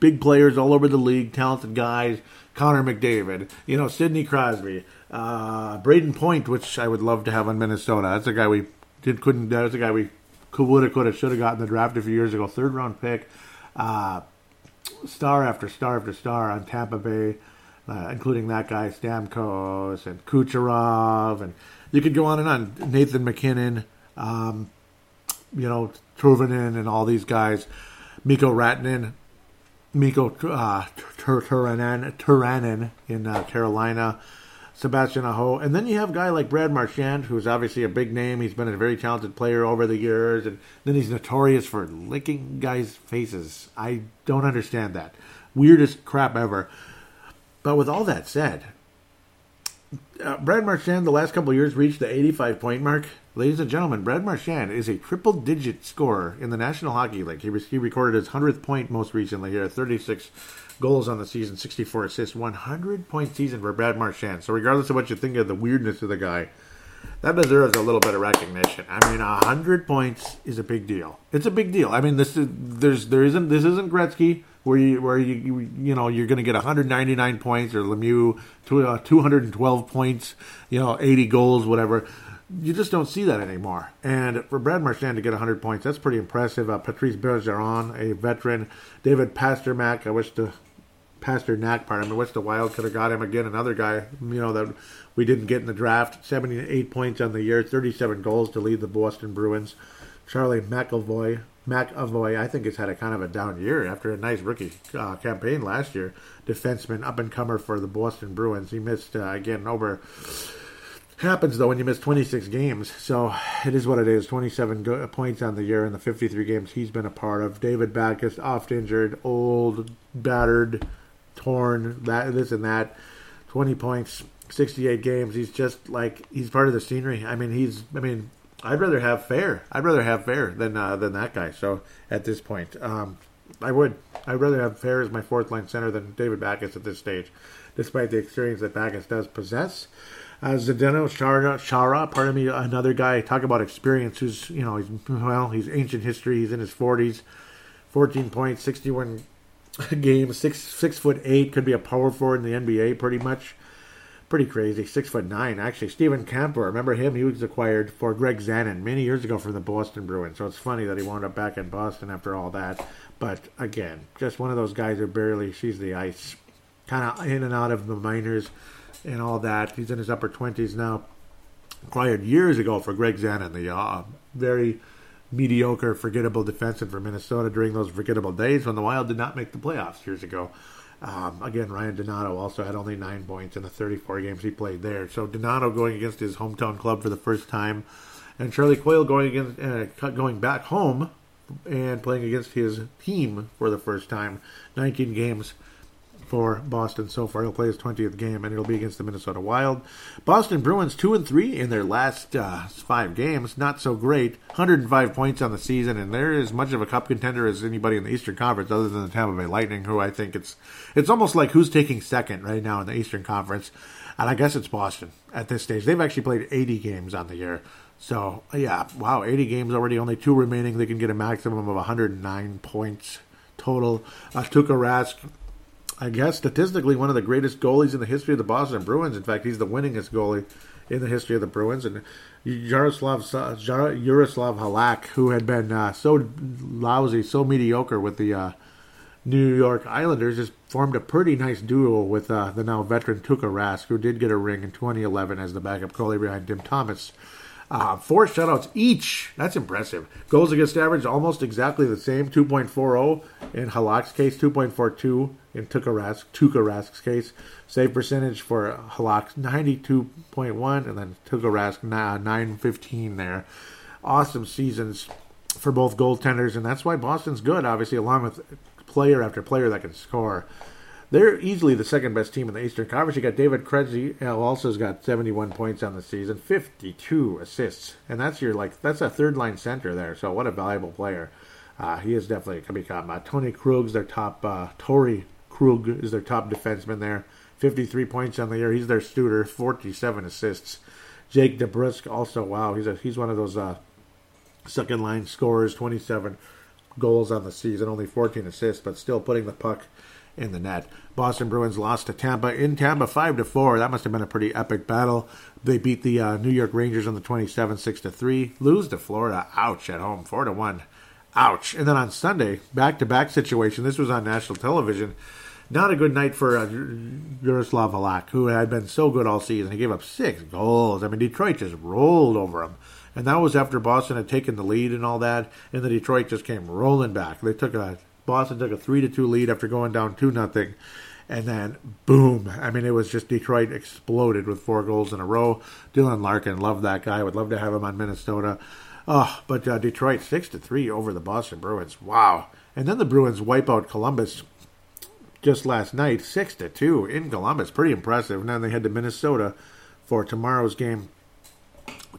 big players all over the league, talented guys. Connor McDavid, you know, Sidney Crosby, uh, Brayden Point, which I would love to have on Minnesota. That's a guy we did couldn't. That's a guy we could, would have, could have, should have gotten the draft a few years ago. Third round pick, uh, star after star after star on Tampa Bay, uh, including that guy Stamkos and Kucherov, and you could go on and on. Nathan MacKinnon, um, you know, Teuvonen and all these guys, Mikko Rantanen, Miko uh, Turanen in uh, Carolina, Sebastian Aho, and then you have a guy like Brad Marchand, who's obviously a big name. He's been a very talented player over the years, and then he's notorious for licking guys' faces. I don't understand that. Weirdest crap ever. But with all that said, uh, Brad Marchand the last couple years reached the 85 point mark. Ladies and gentlemen, Brad Marchand is a triple digit scorer in the National Hockey League. He, re- he recorded his 100th point most recently here, at 36 goals on the season, 64 assists, 100 point season for Brad Marchand. So, regardless of what you think of the weirdness of the guy, that deserves a little bit of recognition. I mean, hundred points is a big deal. It's a big deal. I mean, this is there's there isn't this isn't Gretzky where you where you you, you know you're going to get 199 points or Lemieux to uh, 212 points, you know, 80 goals, whatever. You just don't see that anymore. And for Brad Marchand to get 100 points, that's pretty impressive. Uh, Patrice Bergeron, a veteran, David Pastrnak. I wish the Pastrnak part. I mean, wish the Wild could have got him again. Another guy, you know, that we didn't get in the draft. 78 points on the year, 37 goals to lead the Boston Bruins. Charlie McAvoy, McAvoy, I think has had a kind of a down year after a nice rookie uh, campaign last year. Defenseman, up and comer for the Boston Bruins. He missed uh, again over. Happens though when you miss 26 games, so it is what it is. 27 go- points on the year in the 53 games he's been a part of. David Backes, oft injured, old, battered, torn, that this and that. 20 points, 68 games. He's just like he's part of the scenery. I mean, he's. I mean, I'd rather have Fehr. I'd rather have Fehr than uh, than that guy. So at this point, um, I would. I'd rather have Fehr as my fourth line center than David Backes at this stage, despite the experience that Backes does possess. Uh, Zdeno Chara, Chara, pardon me, another guy. Talk about experience. Who's you know he's well, he's ancient history. He's in his forties. 14 points, 61 games, six six foot eight, could be a power forward in the NBA, pretty much pretty crazy. Six foot nine, actually. Stephen Kampfer, remember him? He was acquired for Greg Zanon many years ago from the Boston Bruins. So it's funny that he wound up back in Boston after all that. But again, just one of those guys who barely sees the ice, kind of in and out of the minors and all that. He's in his upper twenties now. Acquired years ago for Greg Zanon, the uh, very mediocre, forgettable defenseman for Minnesota during those forgettable days when the Wild did not make the playoffs years ago. Um, again, Ryan Donato also had only nine points in the 34 games he played there. So Donato going against his hometown club for the first time, and Charlie Coyle going against uh, going back home and playing against his team for the first time. 19 games for Boston so far. He'll play his 20th game, and it'll be against the Minnesota Wild. Boston Bruins two and three in their last uh, five games. Not so great. 105 points on the season, and they're as much of a cup contender as anybody in the Eastern Conference, other than the Tampa Bay Lightning, who I think it's it's almost like who's taking second right now in the Eastern Conference. And I guess it's Boston at this stage. They've actually played 80 games on the year. So, yeah, wow, 80 games already, only two remaining. They can get a maximum of 109 points total. Uh, Tuukka Rask I guess statistically one of the greatest goalies in the history of the Boston Bruins. In fact, he's the winningest goalie in the history of the Bruins. And Jaroslav Jaroslav Halak, who had been uh, so lousy, so mediocre with the uh, New York Islanders, just formed a pretty nice duo with uh, the now veteran Tuukka Rask, who did get a ring in 2011 as the backup goalie behind Tim Thomas. Uh, four shutouts each. That's impressive. Goals against average almost exactly the same, 2.40 in Halak's case, 2.42 in Tuukka Rask, Tukarask's case. Save percentage for Halak 92.1 and then Tuukka Rask 915 there. Awesome seasons for both goaltenders, and that's why Boston's good, obviously, along with player after player that can score. They're easily the second best team in the Eastern Conference. You got David Krejci, also has got 71 points on the season, 52 assists, and that's your like that's a third line center there. So what a valuable player. Uh, he is definitely a become. Uh, Tony Krug's their top. Uh, Torey Krug is their top defenseman there, 53 points on the year. He's their shooter, 47 assists. Jake DeBrusk also wow, he's a, he's one of those uh, second line scorers, 27 goals on the season, only 14 assists, but still putting the puck in the net. Boston Bruins lost to Tampa in Tampa five to four. That must have been a pretty epic battle. They beat the uh, New York Rangers on the 27 six to three. Lose to Florida. Ouch at home four to one. Ouch. And then on Sunday, back to back situation. This was on national television. Not a good night for uh, Jaroslav Halak, who had been so good all season. He gave up six goals. I mean, Detroit just rolled over him. And that was after Boston had taken the lead and all that, and the Detroit just came rolling back. They took a Boston took a three to two lead after going down two nothing, and then boom! I mean, it was just Detroit exploded with four goals in a row. Dylan Larkin, love that guy. Would love to have him on Minnesota. Oh, but uh, Detroit six to three over the Boston Bruins. Wow! And then the Bruins wipe out Columbus just last night, six to two in Columbus. Pretty impressive. And then they head to Minnesota for tomorrow's game.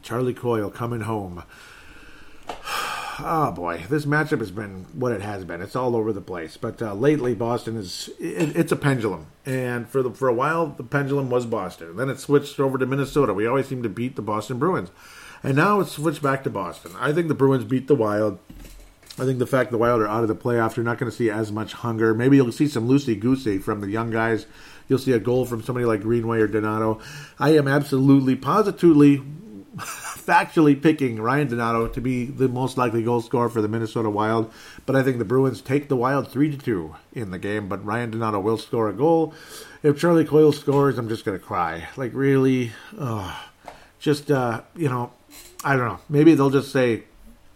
Charlie Coyle coming home oh boy, this matchup has been what it has been. It's all over the place. But uh, lately, Boston is it, it's a pendulum, and for the for a while, the pendulum was Boston. Then it switched over to Minnesota. We always seem to beat the Boston Bruins, and now it's switched back to Boston. I think the Bruins beat the Wild. I think the fact the Wild are out of the playoffs, you're not going to see as much hunger. Maybe you'll see some loosey goosey from the young guys. You'll see a goal from somebody like Greenway or Donato. I am absolutely, positively factually picking Ryan Donato to be the most likely goal scorer for the Minnesota Wild, but I think the Bruins take the Wild three to two in the game. But Ryan Donato will score a goal. If Charlie Coyle scores, I'm just gonna cry. Like really, uh, just uh, you know, I don't know. Maybe they'll just say,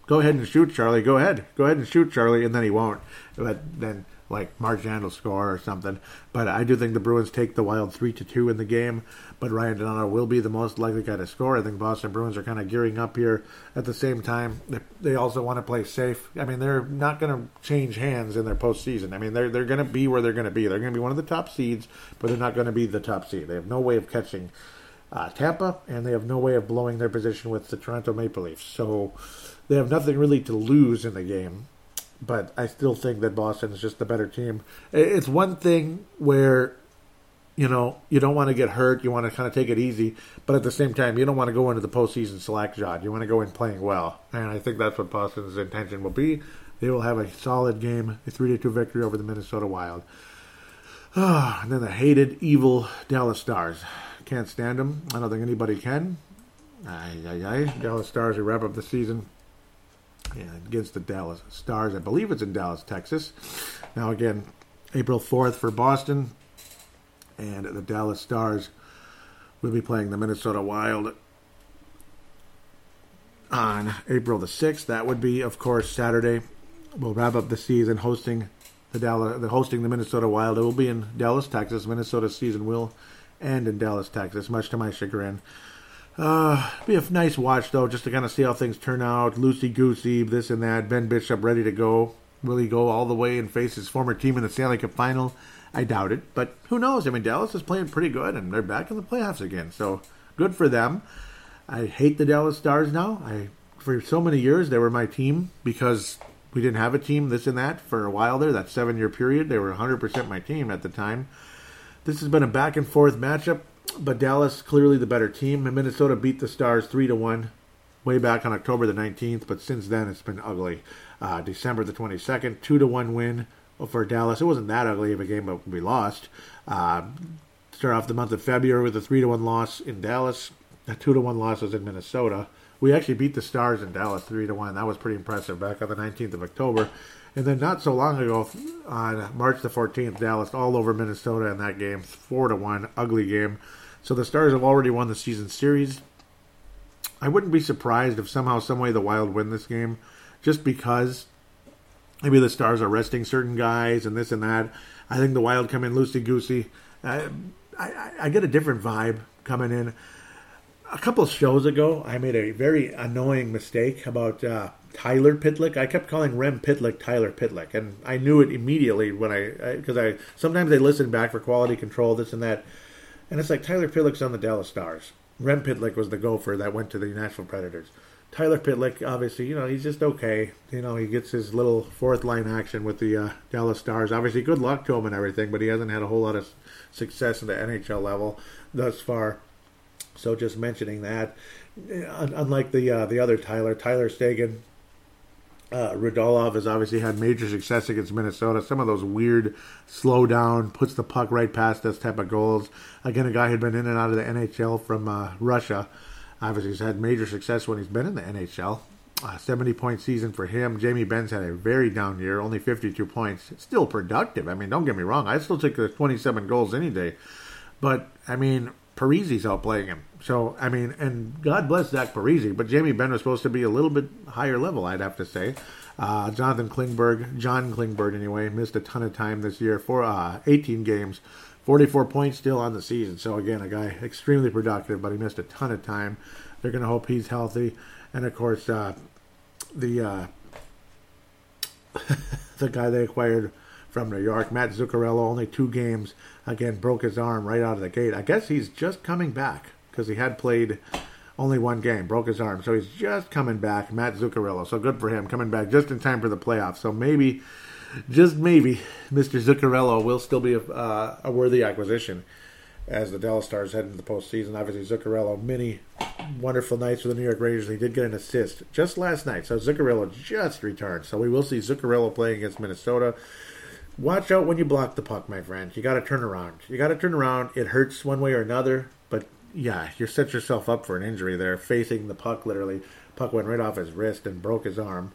"Go ahead and shoot, Charlie. Go ahead, go ahead and shoot, Charlie," and then he won't. But then like will score or something. But I do think the Bruins take the Wild three to two in the game. But Ryan Donato will be the most likely guy to score. I think Boston Bruins are kind of gearing up here. At the same time, they also want to play safe. I mean, they're not going to change hands in their postseason. I mean, they're they're going to be where they're going to be. They're going to be one of the top seeds, but they're not going to be the top seed. They have no way of catching. Uh, Tampa, and they have no way of blowing their position with the Toronto Maple Leafs. So they have nothing really to lose in the game but I still think that Boston is just the better team. It's one thing where you know you don't want to get hurt, you want to kind of take it easy, but at the same time you don't want to go into the postseason slack jawed. You want to go in playing well, and I think that's what Boston's intention will be. They will have a solid game, a three to two victory over the Minnesota Wild. Oh, and then the hated, evil Dallas Stars. Can't stand them. I don't think anybody can. Aye, aye, aye. Dallas Stars will wrap up the season against the Dallas Stars. I believe it's in Dallas, Texas. Now, again, April 4th for Boston, and the Dallas Stars will be playing the Minnesota Wild on April the 6th. That would be, of course, Saturday. We'll wrap up the season hosting the Dallas, the hosting the Minnesota Wild. It will be in Dallas, Texas. Minnesota's season will end in Dallas, Texas, much to my chagrin. Uh, be a nice watch though, just to kind of see how things turn out. Loosey goosey, this and that. Ben Bishop ready to go. Will he go all the way and face his former team in the Stanley Cup final? I doubt it, but who knows? I mean, Dallas is playing pretty good, and they're back in the playoffs again. So good for them. I hate the Dallas Stars now. I for so many years they were my team because we didn't have a team, this and that for a while there. That seven year period, they were 100% my team at the time. This has been a back and forth matchup but Dallas clearly the better team. And Minnesota beat the Stars three to one way back on October the 19th, but since then it's been ugly. Uh, December the 22nd, two to one win for Dallas. It wasn't that ugly of a game, but we lost. Uh, start off the month of February with a three to one loss in Dallas. A two to one loss was in Minnesota. We actually beat the Stars in Dallas three to one. That was pretty impressive back on the 19th of October. And then not so long ago, on March the 14th, Dallas all over Minnesota in that game, four to one, ugly game. So the Stars have already won the season series. I wouldn't be surprised if somehow, some way, the Wild win this game, just because maybe the Stars are resting certain guys and this and that. I think the Wild come in loosey goosey. I, I, I get a different vibe coming in. A couple shows ago, I made a very annoying mistake about uh, Tyler Pitlick. I kept calling Rem Pitlick Tyler Pitlick, and I knew it immediately when I because I, I, sometimes they listen back for quality control, this and that, and it's like Tyler Pitlick's on the Dallas Stars. Rem Pitlick was the gopher that went to the Nashville Predators. Tyler Pitlick, obviously, you know, he's just okay. You know, he gets his little fourth line action with the uh, Dallas Stars. Obviously, good luck to him and everything, but he hasn't had a whole lot of success at the NHL level thus far. So, just mentioning that, unlike the uh, the other Tyler, Tyler Seguin, uh, Radulov has obviously had major success against Minnesota. Some of those weird slow down, puts the puck right past us type of goals. Again, a guy who'd been in and out of the NHL from uh, Russia. Obviously, he's had major success when he's been in the NHL. Uh, 70 point season for him. Jamie Benn had a very down year, only 52 points. Still productive. I mean, don't get me wrong. I still take the 27 goals any day. But, I mean, Parise's outplaying him. So, I mean, and God bless Zach Parise, but Jamie Benn was supposed to be a little bit higher level, I'd have to say. Uh, Jonathan Klingberg, John Klingberg anyway, missed a ton of time this year for uh, 18 games. 44 points still on the season. So again, a guy extremely productive, but he missed a ton of time. They're going to hope he's healthy, and of course, uh, the uh, the guy they acquired from New York, Matt Zuccarello, only two games. Again, broke his arm right out of the gate. I guess he's just coming back because he had played only one game, broke his arm. So he's just coming back, Matt Zuccarello. So good for him, coming back just in time for the playoffs. So maybe just maybe, Mr. Zuccarello will still be a, uh, a worthy acquisition as the Dallas Stars head into the postseason. Obviously, Zuccarello, many wonderful nights for the New York Rangers. He did get an assist just last night, so Zuccarello just returned. So we will see Zuccarello playing against Minnesota. Watch out when you block the puck, my friend. You got to turn around. You got to turn around. It hurts one way or another, yeah, you set yourself up for an injury there, facing the puck literally. Puck went right off his wrist and broke his arm.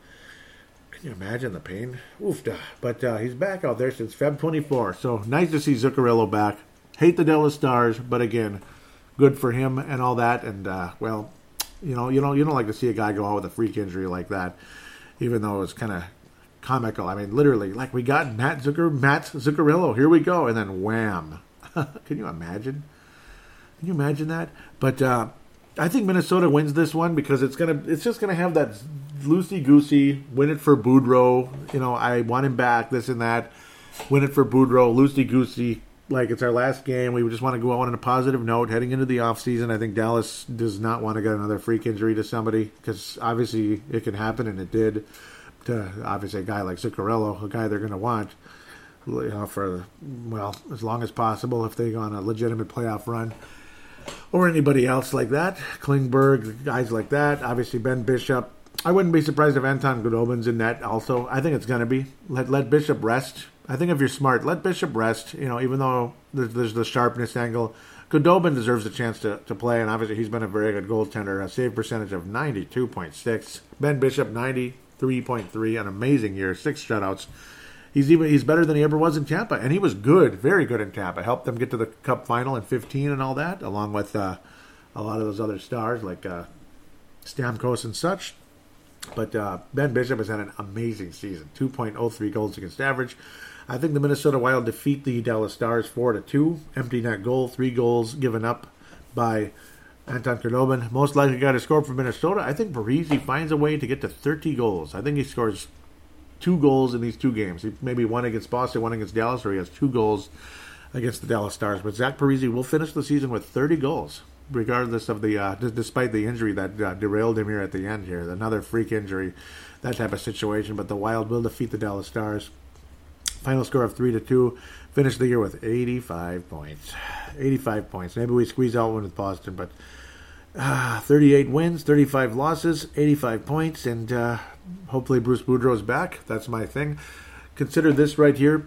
Can you imagine the pain? Oof. But uh, he's back out there since Feb 24. So nice to see Zuccarello back. Hate the Dallas Stars, but again, good for him and all that. And uh, well, you know, you know, you don't like to see a guy go out with a freak injury like that, even though it was kind of comical. I mean, literally, like we got Matt Zucker, Matt Zuccarello. Here we go, and then wham! Can you imagine? Can you imagine that? But uh, I think Minnesota wins this one because it's gonna, it's just gonna have that loosey goosey, win it for Boudreau. You know, I want him back, this and that. Win it for Boudreau, loosey goosey. Like it's our last game. We just want to go out on a positive note heading into the offseason. I think Dallas does not want to get another freak injury to somebody because obviously it can happen and it did to obviously a guy like Zuccarello, a guy they're going to want you know, for well as long as possible if they go on a legitimate playoff run or anybody else like that. Klingberg, guys like that. Obviously Ben Bishop, I wouldn't be surprised if Anton Khudobin's in that also. I think it's going to be. Let, let Bishop rest. I think if you're smart, let Bishop rest. You know, even though there's, there's the sharpness angle, Khudobin deserves a chance to, to play, and obviously he's been a very good goaltender. A save percentage of 92.6. Ben Bishop, 93.3. An amazing year. Six shutouts. He's even he's better than he ever was in Tampa, and he was good, very good in Tampa. Helped them get to the Cup final in 15 and all that, along with uh, a lot of those other stars like uh, Stamkos and such. But uh, Ben Bishop has had an amazing season 2.03 goals against average. I think the Minnesota Wild defeat the Dallas Stars 4 to 2. Empty net goal, three goals given up by Anton Khudobin. Most likely guy to score for Minnesota. I think Parise finds a way to get to 30 goals. I think he scores two goals in these two games. Maybe one against Boston, one against Dallas, or he has two goals against the Dallas Stars. But Zach Parise will finish the season with 30 goals regardless of the uh, d- despite the injury that uh, derailed him here at the end here, another freak injury, that type of situation. But the Wild will defeat the Dallas Stars. Final score of three to two. Finish the year with 85 points. 85 points. Maybe we squeeze out one with Boston, but uh, 38 wins, 35 losses, 85 points, and uh, hopefully Bruce Boudreau is back. That's my thing. Consider this right here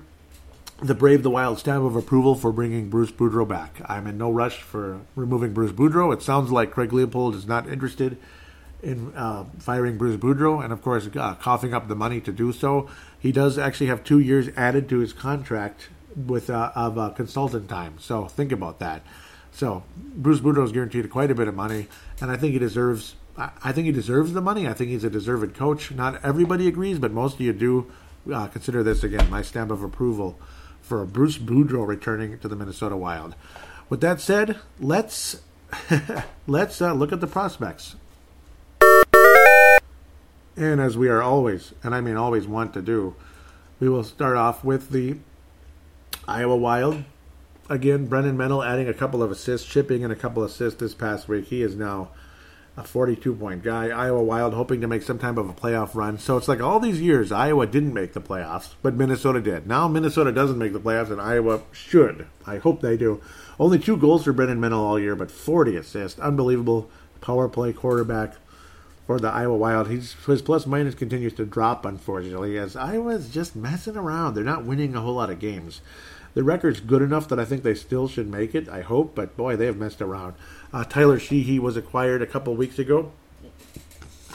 the Brave the Wild stamp of approval for bringing Bruce Boudreau back. I'm in no rush for removing Bruce Boudreau. It sounds like Craig Leopold is not interested in uh, firing Bruce Boudreau, and of course, uh, coughing up the money to do so. He does actually have two years added to his contract with uh, of uh, consultant time. So think about that. So Bruce Boudreau is guaranteed quite a bit of money, and I think he deserves I think he deserves the money. I think he's a deserved coach. Not everybody agrees, but most of you do uh, consider this again my stamp of approval for Bruce Boudreau returning to the Minnesota Wild. With that said, let's let's uh, look at the prospects. And as we are always, and I mean always want to do, we will start off with the Iowa Wild. Again, Brennan Menell adding a couple of assists, chipping in a couple of assists this past week. He is now a 42 point guy. Iowa Wild hoping to make some type of a playoff run. So it's like all these years, Iowa didn't make the playoffs, but Minnesota did. Now Minnesota doesn't make the playoffs, and Iowa should. I hope they do. Only two goals for Brennan Menell all year, but 40 assists. Unbelievable power play quarterback for the Iowa Wild. He's, his plus minus continues to drop, unfortunately, as Iowa's just messing around. They're not winning a whole lot of games. The record's good enough that I think they still should make it, I hope, but boy, they have messed around. Uh, Tyler Sheehy was acquired a couple weeks ago.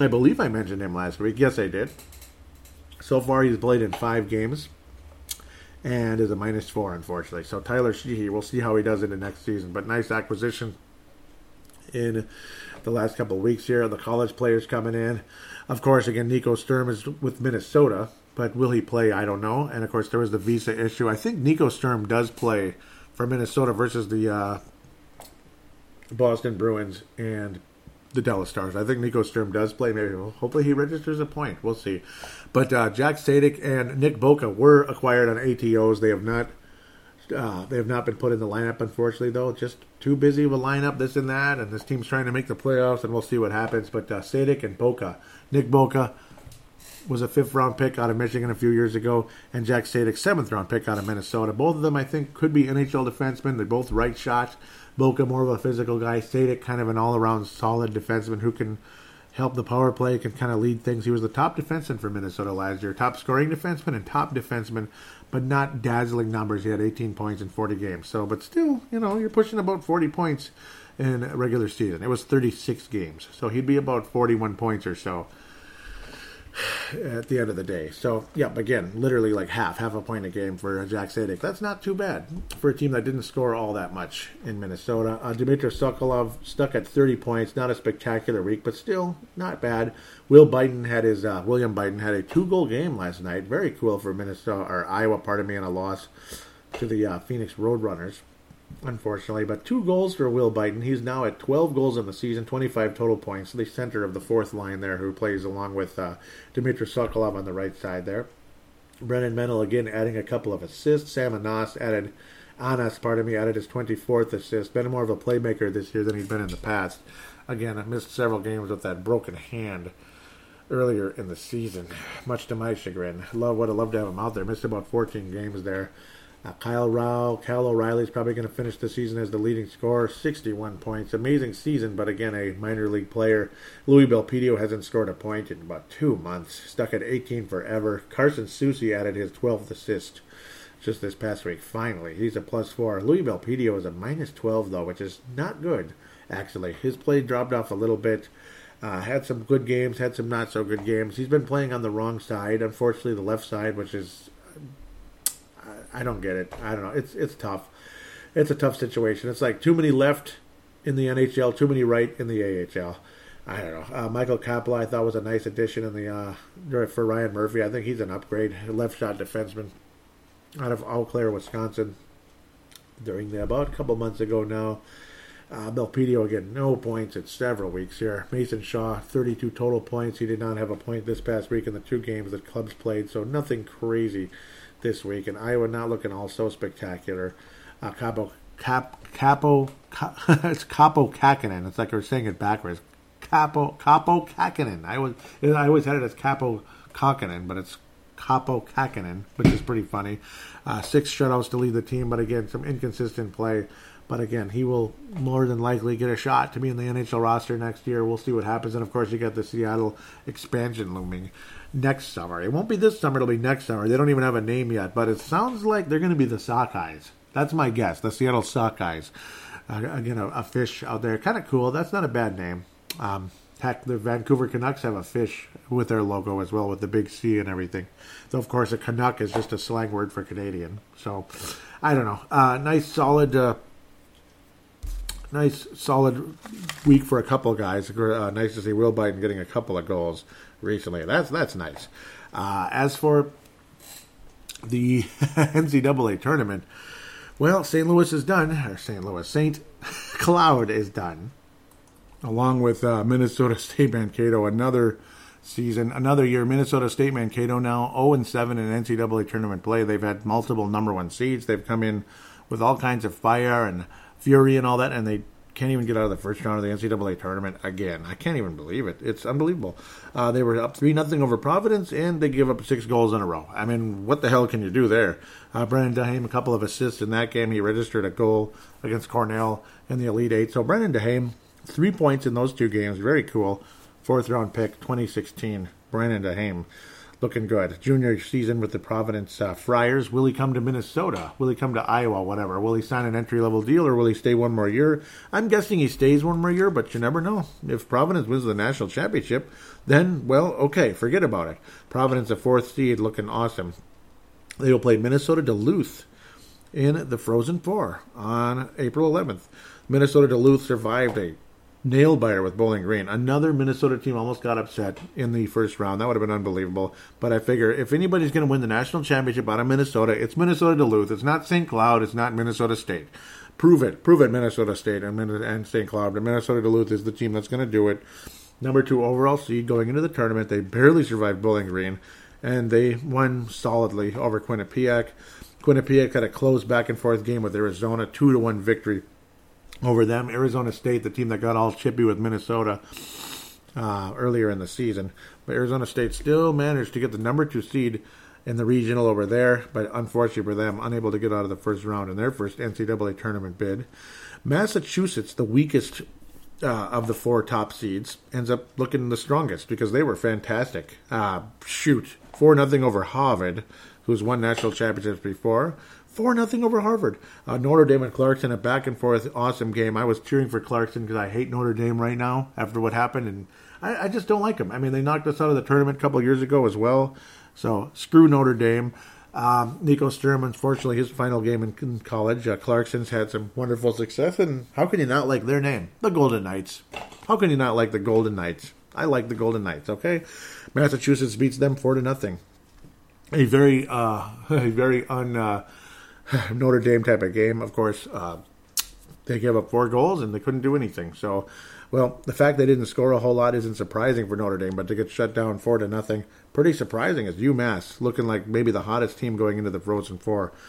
I believe I mentioned him last week. Yes, I did. So far, he's played in five games and is a minus four, unfortunately. So Tyler Sheehy, we'll see how he does in the next season. But nice acquisition in the last couple weeks here. The college players coming in. Of course, again, Nico Sturm is with Minnesota, but will he play? I don't know. And of course, there was the visa issue. I think Nico Sturm does play for Minnesota versus the uh, Boston Bruins and the Dallas Stars. I think Nico Sturm does play. Maybe hopefully he registers a point. We'll see. But uh, Jack Sadek and Nick Boka were acquired on ATOs. They have not. Uh, they have not been put in the lineup, unfortunately, though. Just too busy with lineup, this and that, and this team's trying to make the playoffs, and we'll see what happens. But uh, Sadek and Boka, Nick Boka was a fifth round pick out of Michigan a few years ago, and Jack Sadek, seventh round pick out of Minnesota. Both of them, I think, could be NHL defensemen. They're both right shots. Boka more of a physical guy. Sadek kind of an all around solid defenseman who can help the power play, can kind of lead things. He was the top defenseman for Minnesota last year, top scoring defenseman and top defenseman, but not dazzling numbers. He had 18 points in 40 games. So, but still, you know, you're pushing about 40 points in regular season. It was 36 games, so he'd be about 41 points or so at the end of the day. So, yeah, again, literally like half, half a point a game for Jack Sadek. That's not too bad for a team that didn't score all that much in Minnesota. Uh, Dmitry Sokolov stuck at 30 points. Not a spectacular week, but still not bad. Will Bitten had his uh, William Bitten had a two goal game last night. Very cool for Minnesota or Iowa, pardon me, and a loss to the uh, Phoenix Roadrunners unfortunately. But two goals for Will Bitten. He's now at 12 goals in the season, 25 total points. The center of the fourth line there, who plays along with uh, Dmitry Sokolov on the right side there. Brennan Menell again adding a couple of assists. Sam Anas added, Anas, pardon me, added his 24th assist. Been more of a playmaker this year than he's been in the past. Again, I missed several games with that broken hand earlier in the season, much to my chagrin. Love would have loved to have him out there. Missed about 14 games there. Uh, Kyle Rau, Kyle O'Reilly is probably going to finish the season as the leading scorer, 61 points. Amazing season, but again, a minor league player. Louis Belpedio hasn't scored a point in about two months, stuck at 18 forever. Carson Soucy added his 12th assist just this past week. Finally, he's a plus four. Louis Belpedio is a minus 12, though, which is not good, actually. His play dropped off a little bit. Uh, had some good games, had some not so good games. He's been playing on the wrong side, unfortunately, the left side, which is I don't get it. I don't know. It's it's tough. It's a tough situation. It's like too many left in the NHL, too many right in the AHL. I don't know. Uh, Michael Kapla, I thought was a nice addition in the uh, for Ryan Murphy. I think he's an upgrade, left shot defenseman out of Eau Claire, Wisconsin. During the about a couple months ago now, uh, Belpedio again no points in several weeks here. Mason Shaw 32 total points. He did not have a point this past week in the two games that clubs played, so nothing crazy this week, and Iowa not looking all so spectacular. Uh, Capo, Cap, Capo, Cap, it's Capo Kakinen. It's like we're saying it backwards. Capo, Capo Kakinen. I was, I always had it as Capo Kakinen, but it's Capo Kakinen, which is pretty funny. Uh, six shutouts to lead the team, but again, some inconsistent play. But again, he will more than likely get a shot to be in the NHL roster next year. We'll see what happens. And of course, you got the Seattle expansion looming next summer. It won't be this summer, it'll be next summer. They don't even have a name yet, but it sounds like they're going to be the Sockeyes. That's my guess, the Seattle Sockeyes. Uh, again, a, a, fish out there. Kind of cool. That's not a bad name. Um, heck, the Vancouver Canucks have a fish with their logo as well, with the big C and everything. Though, of course, a Canuck is just a slang word for Canadian. So, I don't know. Uh, nice, solid uh, nice solid week for a couple guys. Uh, nice to see Will Bitten getting a couple of goals recently. That's that's nice. Uh, as for the NCAA tournament, well, St. Louis is done, or St. Louis, St. Cloud is done, along with uh, Minnesota State Mankato. Another season, another year. Minnesota State Mankato now 0 and 7 in NCAA tournament play. They've had multiple number one seeds. They've come in with all kinds of fire and fury and all that, and they can't even get out of the first round of the NCAA tournament again. I can't even believe it. It's unbelievable. Uh, they were up three nothing over Providence, and they give up six goals in a row. I mean, what the hell can you do there? Uh, Brandon Duhaime, a couple of assists in that game. He registered a goal against Cornell in the Elite Eight. So Brandon Duhaime, three points in those two games. Very cool. Fourth round pick, 2016. Brandon Duhaime looking good. Junior season with the Providence uh, Friars. Will he come to Minnesota? Will he come to Iowa? Whatever. Will he sign an entry level deal or will he stay one more year? I'm guessing he stays one more year, but you never know. If Providence wins the national championship, then, well, okay, forget about it. Providence, a fourth seed, looking awesome. They will play Minnesota Duluth in the Frozen Four on April 11th. Minnesota Duluth survived a nail biter with Bowling Green. Another Minnesota team almost got upset in the first round. That would have been unbelievable. But I figure if anybody's going to win the national championship out of Minnesota, it's Minnesota Duluth. It's not St. Cloud. It's not Minnesota State. Prove it. Prove it, Minnesota State and, and St. Cloud. But Minnesota Duluth is the team that's going to do it. Number two overall seed going into the tournament. They barely survived Bowling Green, and they won solidly over Quinnipiac. Quinnipiac had a close back and forth game with Arizona, two to one victory over them. Arizona State, the team that got all chippy with Minnesota uh, earlier in the season, but Arizona State still managed to get the number two seed in the regional over there, but unfortunately for them, unable to get out of the first round in their first NCAA tournament bid. Massachusetts, the weakest uh, of the four top seeds, ends up looking the strongest because they were fantastic. Uh, shoot, four nothing over Harvard, who's won national championships before. Four nothing over Harvard. Uh, Notre Dame and Clarkson, a back and forth awesome game. I was cheering for Clarkson because I hate Notre Dame right now after what happened, and I, I, just don't like them. I mean, they knocked us out of the tournament a couple years ago as well. So screw Notre Dame. Um, Nico Sturm, unfortunately, his final game in, in college. Uh, Clarkson's had some wonderful success, and how can you not like their name, the Golden Knights? How can you not like the Golden Knights? I like the Golden Knights. Okay, Massachusetts beats them four to nothing. A very, uh, a very un. Uh, Notre Dame type of game. Of course, uh, they gave up four goals and they couldn't do anything. So, well, the fact they didn't score a whole lot isn't surprising for Notre Dame, but to get shut down four to nothing, pretty surprising. Is UMass looking like maybe the hottest team going into the Frozen Four?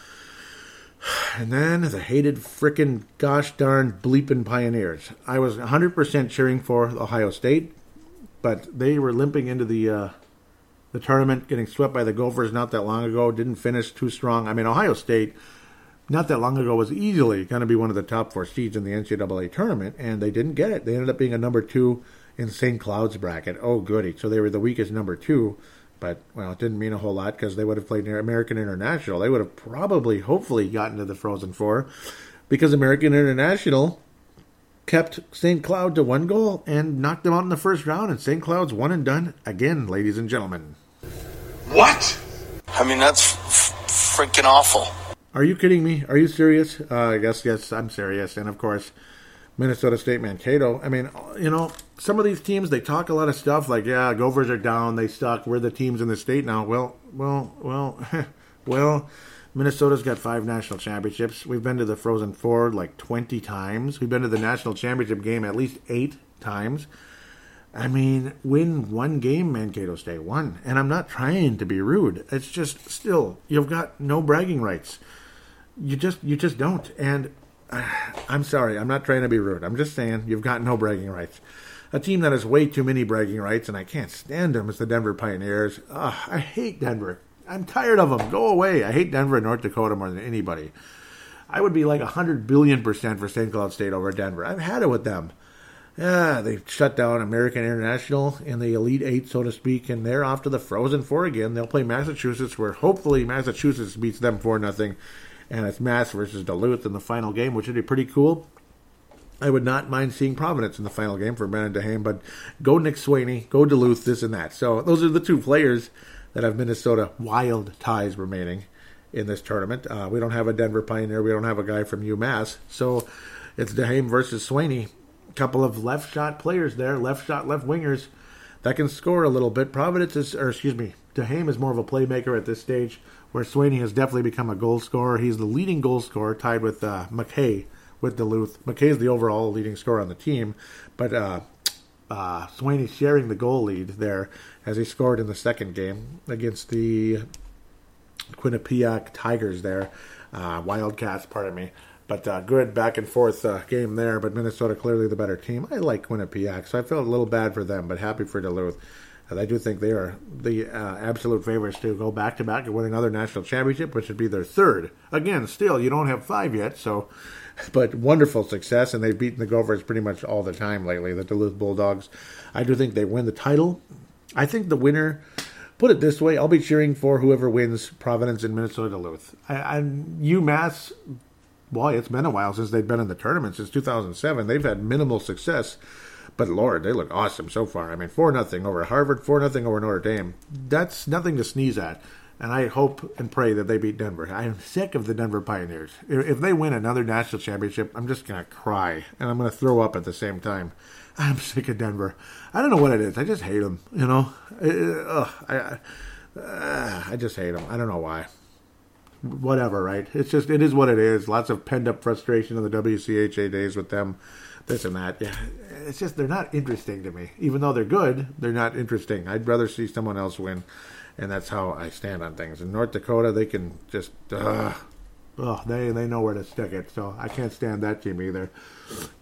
And then the hated frickin' gosh darn bleeping Pioneers. I was 100% cheering for Ohio State, but they were limping into the uh, the tournament, getting swept by the Gophers not that long ago. Didn't finish too strong. I mean, Ohio State not that long ago was easily going to be one of the top four seeds in the NCAA tournament, and they didn't get it. They ended up being a number two in St. Cloud's bracket. Oh, goody. So they were the weakest number two, but, well, it didn't mean a whole lot because they would have played American International. They would have probably, hopefully, gotten to the Frozen Four because American International kept St. Cloud to one goal and knocked them out in the first round, and St. Cloud's one and done again, ladies and gentlemen. What? I mean, that's f- freaking awful. Are you kidding me? Are you serious? Uh, I guess yes, I'm serious. And of course, Minnesota State Mankato. I mean, you know, some of these teams they talk a lot of stuff like, yeah, Gophers are down, they suck. We're the teams in the state now. Well, well, well, well. Minnesota's got five national championships. We've been to the Frozen Four like 20 times. We've been to the national championship game at least eight times. I mean, win one game, Mankato State won. And I'm not trying to be rude. It's just still, you've got no bragging rights you just you just don't. And uh, I'm sorry, I'm not trying to be rude. I'm just saying you've got no bragging rights. A team that has way too many bragging rights, and I can't stand them, is the Denver Pioneers. I hate Denver. I'm tired of them. Go away. I hate Denver and North Dakota more than anybody. I would be like a hundred billion percent for St. Cloud State over Denver. I've had it with them. Yeah, they shut down American International in the Elite Eight, so to speak, and they're off to the Frozen Four again. They'll play Massachusetts, where hopefully Massachusetts beats them four nothing, and it's Mass versus Duluth in the final game, which would be pretty cool. I would not mind seeing Providence in the final game for Duhaime, but go Nick Swaney, go Duluth, this and that. So those are the two players that have Minnesota wild ties remaining in this tournament. Uh, we don't have a Denver Pioneer, we don't have a guy from UMass, so It's Duhaime versus Swaney. Couple of left shot players there, left shot, left wingers that can score a little bit. Providence is, or excuse me, Duhaime is more of a playmaker at this stage, where Swaney has definitely become a goal scorer. He's the leading goal scorer, tied with uh, McKay with Duluth. McKay is the overall leading scorer on the team, but uh, uh, sharing the goal lead there as he scored in the second game against the Quinnipiac Tigers there, uh, Wildcats, pardon me. But uh, good back and forth uh, game there. But Minnesota clearly the better team. I like Quinnipiac, so I felt a little bad for them, but happy for Duluth. And I do think they are the uh, absolute favorites to go back to back and win another national championship, which would be their third. Again, still you don't have five yet, so but wonderful success, and they've beaten the Gophers pretty much all the time lately. The Duluth Bulldogs. I do think they win the title. I think the winner put it this way: I'll be cheering for whoever wins Providence and Minnesota Duluth. I, I UMass boy, it's been a while since they've been in the tournament since 2007. They've had minimal success, but Lord, they look awesome so far. I mean, four nothing over Harvard, four nothing over Notre Dame. That's nothing to sneeze at. And I hope and pray that they beat Denver. I am sick of the Denver Pioneers. If they win another national championship, I'm just gonna cry and I'm gonna throw up at the same time. I'm sick of Denver. I don't know what it is. I just hate them. You know, uh, I, uh, I just hate them. I don't know why whatever, right? It's just it is what it is. Lots of pent up frustration in the WCHA days with them, this and that. Yeah, it's just they're not interesting to me. Even though they're good, they're not interesting. I'd rather see someone else win, and that's how I stand on things. In North Dakota, they can just. Uh, Oh, they they know where to stick it, so I can't stand that team either.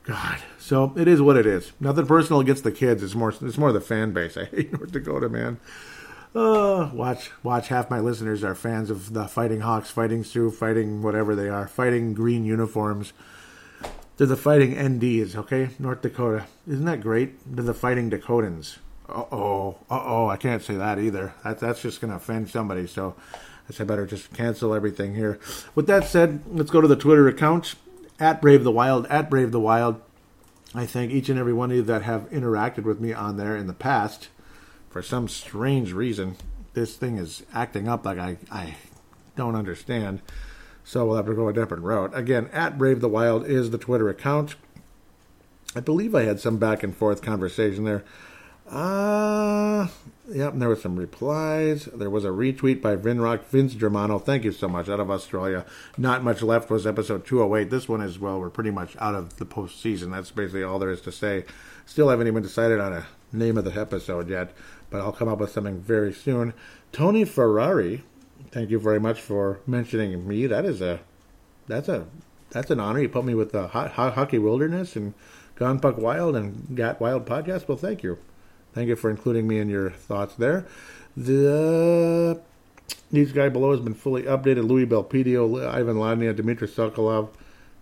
God, so it is what it is. Nothing personal against the kids. It's more it's more the fan base. I hate North Dakota, man. Uh, watch, watch. Half my listeners are fans of the Fighting Hawks, Fighting Sioux, Fighting whatever they are, Fighting Green uniforms. They're the Fighting NDs, okay? North Dakota. Isn't that great? They're the Fighting Dakotans. Uh oh, uh oh. I can't say that either. That, that's just to offend somebody. So I said better just cancel everything here. With that said, let's go to the Twitter account at Brave the Wild, at Brave the Wild. I thank each and every one of you that have interacted with me on there in the past for some strange reason, this thing is acting up like I, I don't understand. So we'll have to go a different route. Again, at Brave the Wild is the Twitter account. I believe I had some back and forth conversation there. Uh, yep, there was some replies. There was a retweet by Vinrock Vince Germano. Thank you so much out of Australia. Not much left was episode 208. This one as well. We're pretty much out of the postseason. That's basically all there is to say. Still haven't even decided on a name of the episode yet but I'll come up with something very soon. Tony Ferrari, thank you very much for mentioning me. That is a that's a that's an honor. You put me with the hot, hot hockey wilderness and Gone Puck Wild and Got Wild podcast. Well, thank you, thank you for including me in your thoughts there. The these guy below has been fully updated. Louis Belpedio, Ivan Lodnia, Dmitry Sokolov.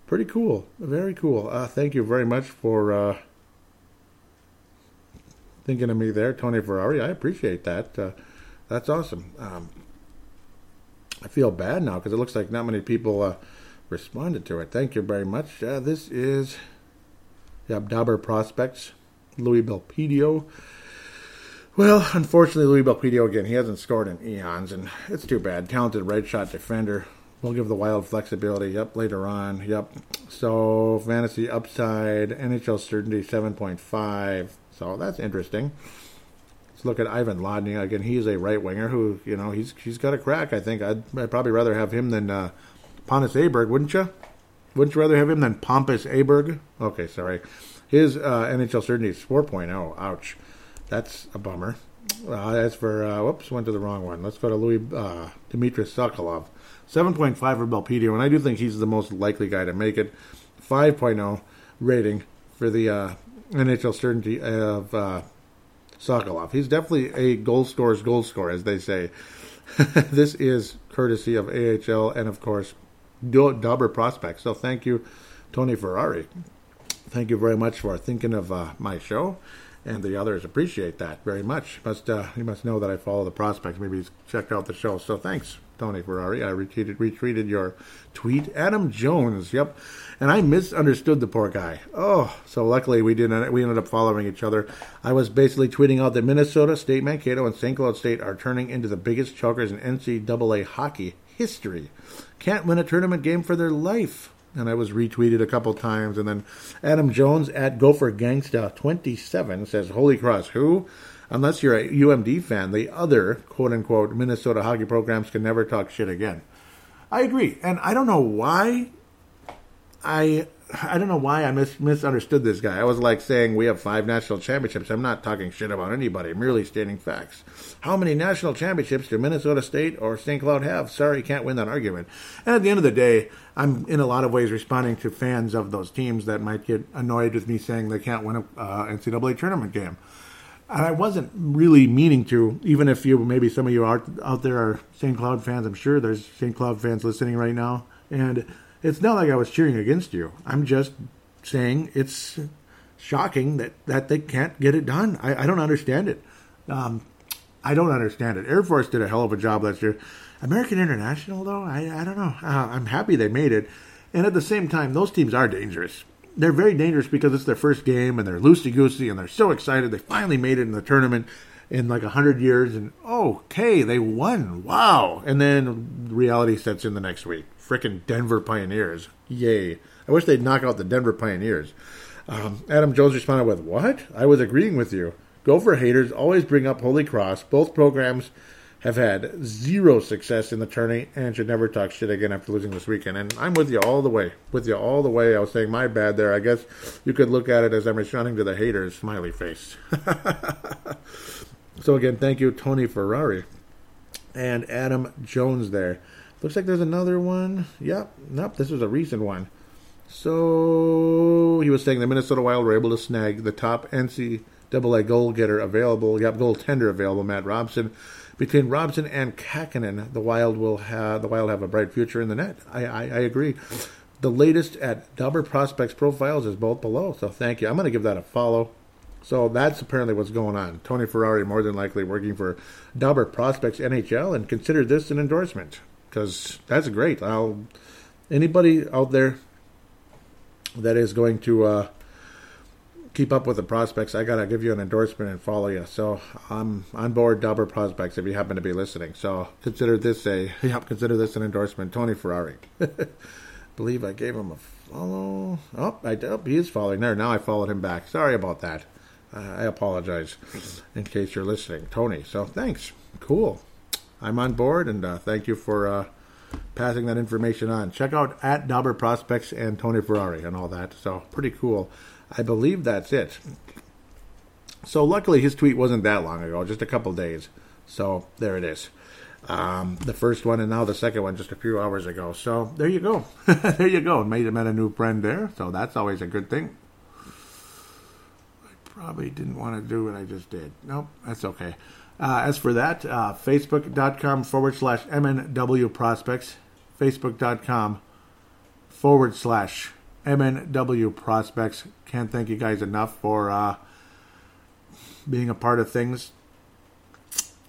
Pretty cool, very cool. Uh, thank you very much for. Uh, thinking of me there, Tony Ferrari. I appreciate that. Uh, that's awesome. Um, I feel bad now because it looks like not many people uh, responded to it. Thank you very much. Uh, this is yep, Dobber Prospects, Louis Belpedio. Well, unfortunately, Louis Belpedio again, he hasn't scored in eons, and it's too bad. Talented right shot defender. We'll give the wild flexibility. Yep, later on. Yep. So, fantasy upside, NHL certainty 7.5. So that's interesting. Let's look at Ivan Ladny again. He's a right winger who, you know, he's he's got a crack. I think I'd, I'd probably rather have him than uh, Pontus Aberg, wouldn't you? Wouldn't you rather have him than Pompous Aberg? Okay, sorry. His uh, NHL certainty is 4.0. Ouch. That's a bummer. Uh, as for, uh, whoops, went to the wrong one. Let's go to Louis uh, Dmitry Sokolov. 7.5 for Belpedio, and I do think he's the most likely guy to make it. 5.0 rating for the uh, NHL certainty of uh, Sokolov. He's definitely a goal scorer's goal scorer, as they say. this is courtesy of AHL and, of course, Dobber Prospects. So thank you, Tony Ferrari. Thank you very much for thinking of uh, my show, and the others appreciate that very much. Must uh, you must know that I follow the prospects. Maybe he's checked out the show. So thanks. Tony Ferrari. I retweeted, retweeted your tweet. Adam Jones, yep. And I misunderstood the poor guy. Oh, so luckily we didn't. We ended up following each other. I was basically tweeting out that Minnesota State, Mankato, and St. Cloud State are turning into the biggest chokers in NCAA hockey history. Can't win a tournament game for their life. and I was retweeted a couple times. And then Adam Jones at Gopher Gangsta 27 says, Holy Cross, who? Unless you're a UMD fan, the other quote unquote Minnesota hockey programs can never talk shit again. I agree. And I don't know why I I don't know why I mis- misunderstood this guy. I was like saying we have five national championships. I'm not talking shit about anybody, I'm merely stating facts. How many national championships do Minnesota State or St. Cloud have? Sorry, can't win that argument. And at the end of the day, I'm in a lot of ways responding to fans of those teams that might get annoyed with me saying they can't win a uh, NCAA tournament game. And I wasn't really meaning to, even if you maybe some of you are out there are St. Cloud fans. I'm sure there's St. Cloud fans listening right now, and it's not like I was cheering against you. I'm just saying it's shocking that, that they can't get it done. I, I don't understand it. Um, I don't understand it. Air Force did a hell of a job last year. American International, though, I, I don't know. Uh, I'm happy they made it. And at the same time, those teams are dangerous. They're very dangerous because it's their first game and they're loosey goosey and they're so excited. They finally made it in the tournament in like a hundred years, and okay, they won. Wow! And then reality sets in the next week. Freaking Denver Pioneers! Yay! I wish they'd knock out the Denver Pioneers. Um, Adam Jones responded with, "What? I was agreeing with you. Gopher haters always bring up Holy Cross. Both programs." Have had zero success in the tourney and should never talk shit again after losing this weekend. And I'm with you all the way. With you all the way. I was saying my bad there. I guess you could look at it as I'm responding to the haters. Smiley face. So again, thank you, Tony Ferrari and Adam Jones there. Looks like there's another one. Yep, nope, this was a recent one. So he was saying the Minnesota Wild were able to snag the top NCAA goal getter available. Yep, goaltender available, Matt Robson. Between Robson and Kahkonen, the Wild will have the Wild have a bright future in the net. I, I, I agree. The latest at Dobber Prospects profiles is both below. So thank you. I'm going to give that a follow. So that's apparently what's going on. Tony Ferrari more than likely working for Dobber Prospects NHL, and consider this an endorsement because that's great. I'll anybody out there that is going to uh, keep up with the prospects, I gotta give you an endorsement and follow you. So I'm on board Dobber Prospects if you happen to be listening. So consider this a yeah, consider this an endorsement. Tony Ferrari. Believe I gave him a follow. Oh, I oh, he is following there. Now I followed him back. Sorry about that. Uh, I apologize in case you're listening, Tony. So thanks. Cool. I'm on board, and uh, thank you for uh, passing that information on. Check out at Dobber Prospects and Tony Ferrari and all that. So pretty cool. I believe that's it. So luckily, his tweet wasn't that long ago, just a couple days. So there it is. Um, the first one and now the second one just a few hours ago. So there you go. there you go. Made met a new friend there. So that's always a good thing I probably didn't want to do what I just did. Nope, that's okay. Uh, as for that, uh, facebook.com forward slash MNW prospects, facebook.com forward slash MNW prospects. Can't thank you guys enough for uh, being a part of things.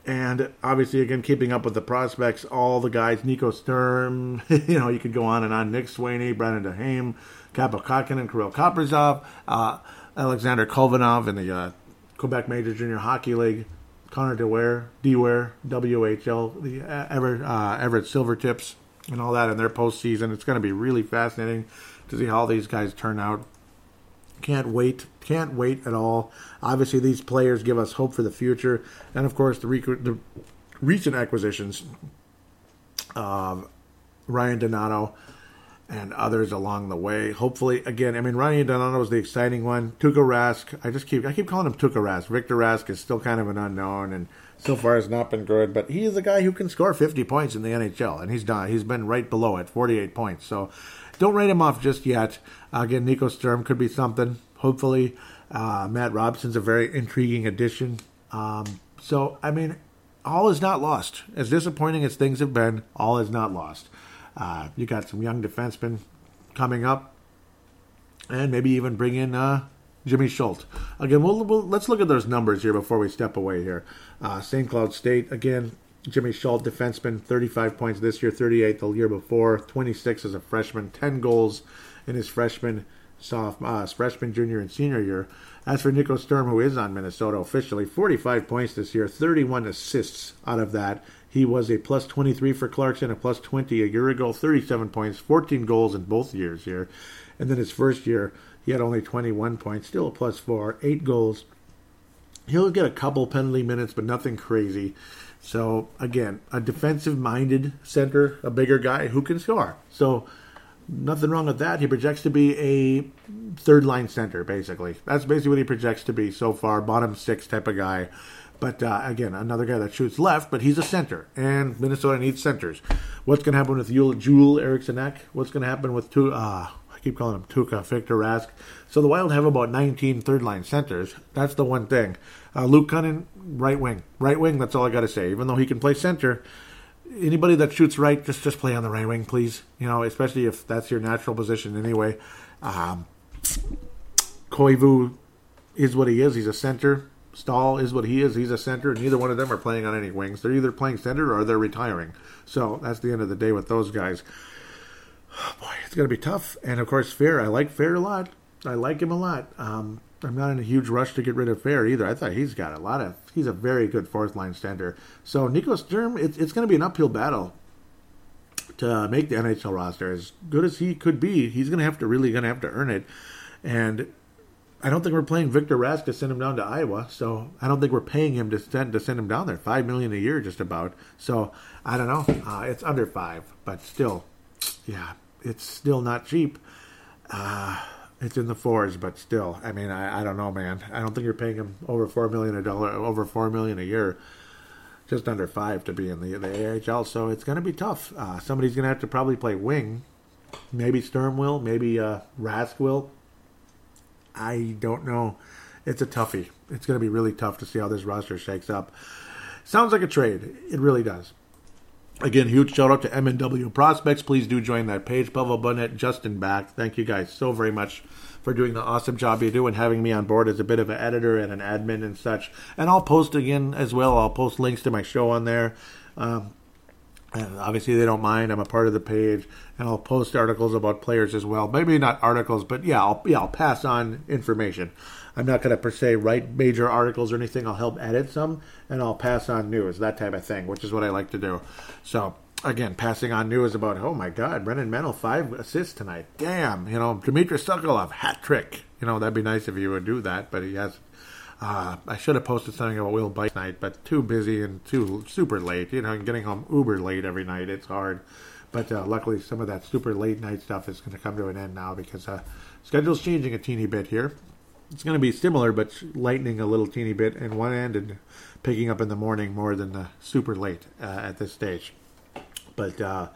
And obviously, again, keeping up with the prospects, all the guys, Nico Sturm, you know, you could go on and on. Nick Swaney, Brennan Duhaime, Kaapo and Kirill Kaprizov, uh, Alexander Khovanov in the uh, Quebec Major Junior Hockey League, Connor Dewar, Dewar, WHL, the uh, Everett, uh, Everett Silvertips, and all that in their postseason. It's going to be really fascinating to see how these guys turn out. Can't wait. Can't wait at all. Obviously, these players give us hope for the future. And, of course, the, rec- the recent acquisitions of Ryan Donato and others along the way. Hopefully, again, I mean, Ryan Donato is the exciting one. Tuukka Rask, I just keep I keep calling him Tuukka Rask. Victor Rask is still kind of an unknown, and so far has not been good. But he is a guy who can score 50 points in the NHL, and he's done. He's been right below it, 48 points. So don't write him off just yet. Uh, again, Nico Sturm could be something. Hopefully, uh, Matt Robson's a very intriguing addition. Um, so I mean, all is not lost. As disappointing as things have been, all is not lost. Uh, you got some young defensemen coming up, and maybe even bring in uh, Jimmy Schuldt. Again, we'll, we'll, let's look at those numbers here before we step away here. Uh, St. Cloud State, again, Jimmy Schuldt, defenseman, 35 points this year, 38 the year before, 26 as a freshman, 10 goals in his freshman, sophomore, uh, freshman, junior, and senior year. As for Nico Sturm, who is on Minnesota officially, 45 points this year, 31 assists out of that. He was a plus 23 for Clarkson, a plus 20 a year ago, 37 points, 14 goals in both years here. And then his first year, he had only 21 points, still a plus four, eight goals. He'll get a couple penalty minutes, but nothing crazy. So, again, a defensive minded center, a bigger guy who can score. So, nothing wrong with that. He projects to be a third line center, basically. That's basically what he projects to be so far, bottom six type of guy. But uh, again, another guy that shoots left, but he's a center, and Minnesota needs centers. What's going to happen with Joel Eriksson What's going to happen with two? Uh, I keep calling him Tuukka, Victor Rask. So the Wild have about 19 third line centers. That's the one thing. Uh, Luke Kunin, right wing, right wing. That's all I got to say. Even though he can play center, anybody that shoots right, just just play on the right wing, please. You know, especially if that's your natural position anyway. Um, Koivu is what he is. He's a center. Staal is what he is. He's a center. Neither one of them are playing on any wings. They're either playing center or they're retiring. So that's the end of the day with those guys. Oh, boy, it's going to be tough. And of course, Fehr. I like Fehr a lot. I like him a lot. Um, I'm not in a huge rush to get rid of Fehr either. I thought he's got a lot of. He's a very good fourth line center. So Nico Sturm, it's, it's going to be an uphill battle to make the NHL roster. As good as he could be, he's going to have to really going to have to earn it. And I don't think we're playing Victor Rask to send him down to Iowa, so I don't think we're paying him to send to send him down there. Five million a year, just about. So I don't know. Uh, it's under five, but still, yeah, it's still not cheap. Uh, it's in the fours, but still, I mean, I, I don't know, man. I don't think you're paying him over four million a dollar, over four million a year. Just under five to be in the the AHL, so it's going to be tough. Uh, somebody's going to have to probably play wing. Maybe Sturm will, maybe uh, Rask will I don't know. It's a toughie. It's going to be really tough to see how this roster shakes up. Sounds like a trade. It really does. Again, huge shout out to MNW Prospects. Please do join that page. Pavel Burnett, Justin Back. Thank you guys so very much for doing the awesome job you do and having me on board as a bit of an editor and an admin and such. And I'll post again as well. I'll post links to my show on there. Um, and obviously, they don't mind. I'm a part of the page, and I'll post articles about players as well. Maybe not articles, but yeah, I'll yeah I'll pass on information. I'm not going to per se write major articles or anything. I'll help edit some, and I'll pass on news, that type of thing, which is what I like to do. So again, passing on news about oh my God, Brennan Menell five assists tonight. Damn, you know Dmitry Sokolov hat trick. You know that'd be nice if you would do that, but he has uh, I should have posted something about Will Bite night, but too busy and too super late. You know, getting home uber late every night. It's hard. But uh, luckily, some of that super late night stuff is going to come to an end now because uh, schedule's changing a teeny bit here. It's going to be similar, but lightening a little teeny bit in one end and picking up in the morning more than the super late uh, at this stage. But uh,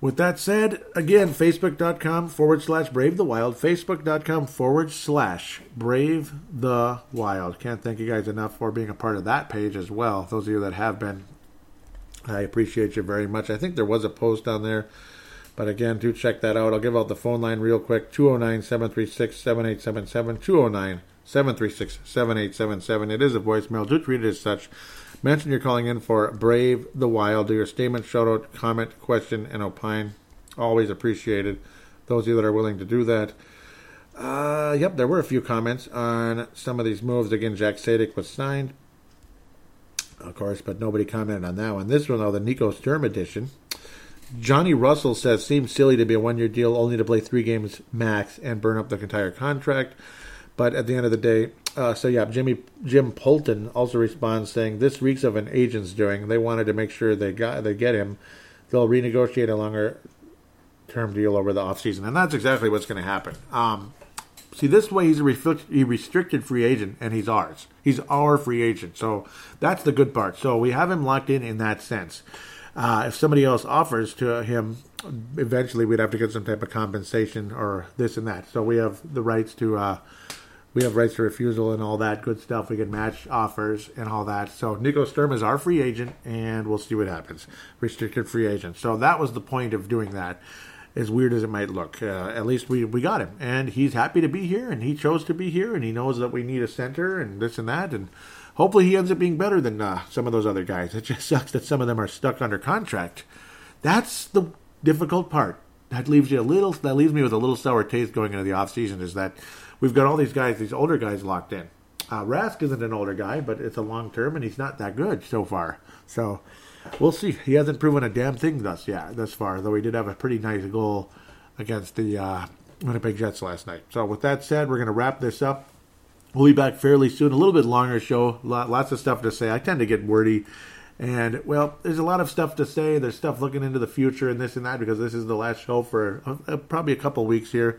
with that said, again, facebook.com forward slash brave the wild, facebook.com forward slash brave the wild. Can't thank you guys enough for being a part of that page as well. Those of you that have been, I appreciate you very much. I think there was a post on there, but again, do check that out. I'll give out the phone line real quick 209 736 7877. 209 736 7877. It is a voicemail. Do treat it as such. Mention you're calling in for Brave the Wild. Do your statement, shout out, comment, question, and opine. Always appreciated. Those of you that are willing to do that. Uh, yep, there were a few comments on some of these moves. Again, Jack Sadek was signed, of course, but nobody commented on that one. This one, though, the Nico Sturm edition. Johnny Russell says, seems silly to be a one year deal, only to play three games max and burn up the entire contract. But at the end of the day, uh, so yeah, Jimmy Jim Polton also responds saying this reeks of an agent's doing. They wanted to make sure they got they get him. They'll renegotiate a longer term deal over the offseason. and that's exactly what's going to happen. Um, see, this way he's a restricted free agent, and he's ours. He's our free agent, so that's the good part. So we have him locked in in that sense. Uh, if somebody else offers to him, eventually we'd have to get some type of compensation or this and that. So we have the rights to. Uh, we have rights to refusal and all that good stuff. We can match offers and all that. So Nico Sturm is our free agent, and we'll see what happens. Restricted free agent. So that was the point of doing that. As weird as it might look, uh, at least we, we got him, and he's happy to be here, and he chose to be here, and he knows that we need a center and this and that, and hopefully he ends up being better than uh, some of those other guys. It just sucks that some of them are stuck under contract. That's the difficult part. That leaves you a little. That leaves me with a little sour taste going into the off season. Is that we've got all these guys, these older guys locked in. Uh, Rask isn't an older guy, but it's a long term, and he's not that good so far. So we'll see. He hasn't proven a damn thing thus yet, thus far. Though he did have a pretty nice goal against the uh, Winnipeg Jets last night. So with that said, we're going to wrap this up. We'll be back fairly soon. A little bit longer show. Lots of stuff to say. I tend to get wordy. And, well, there's a lot of stuff to say. There's stuff looking into the future and this and that because this is the last show for uh, probably a couple weeks here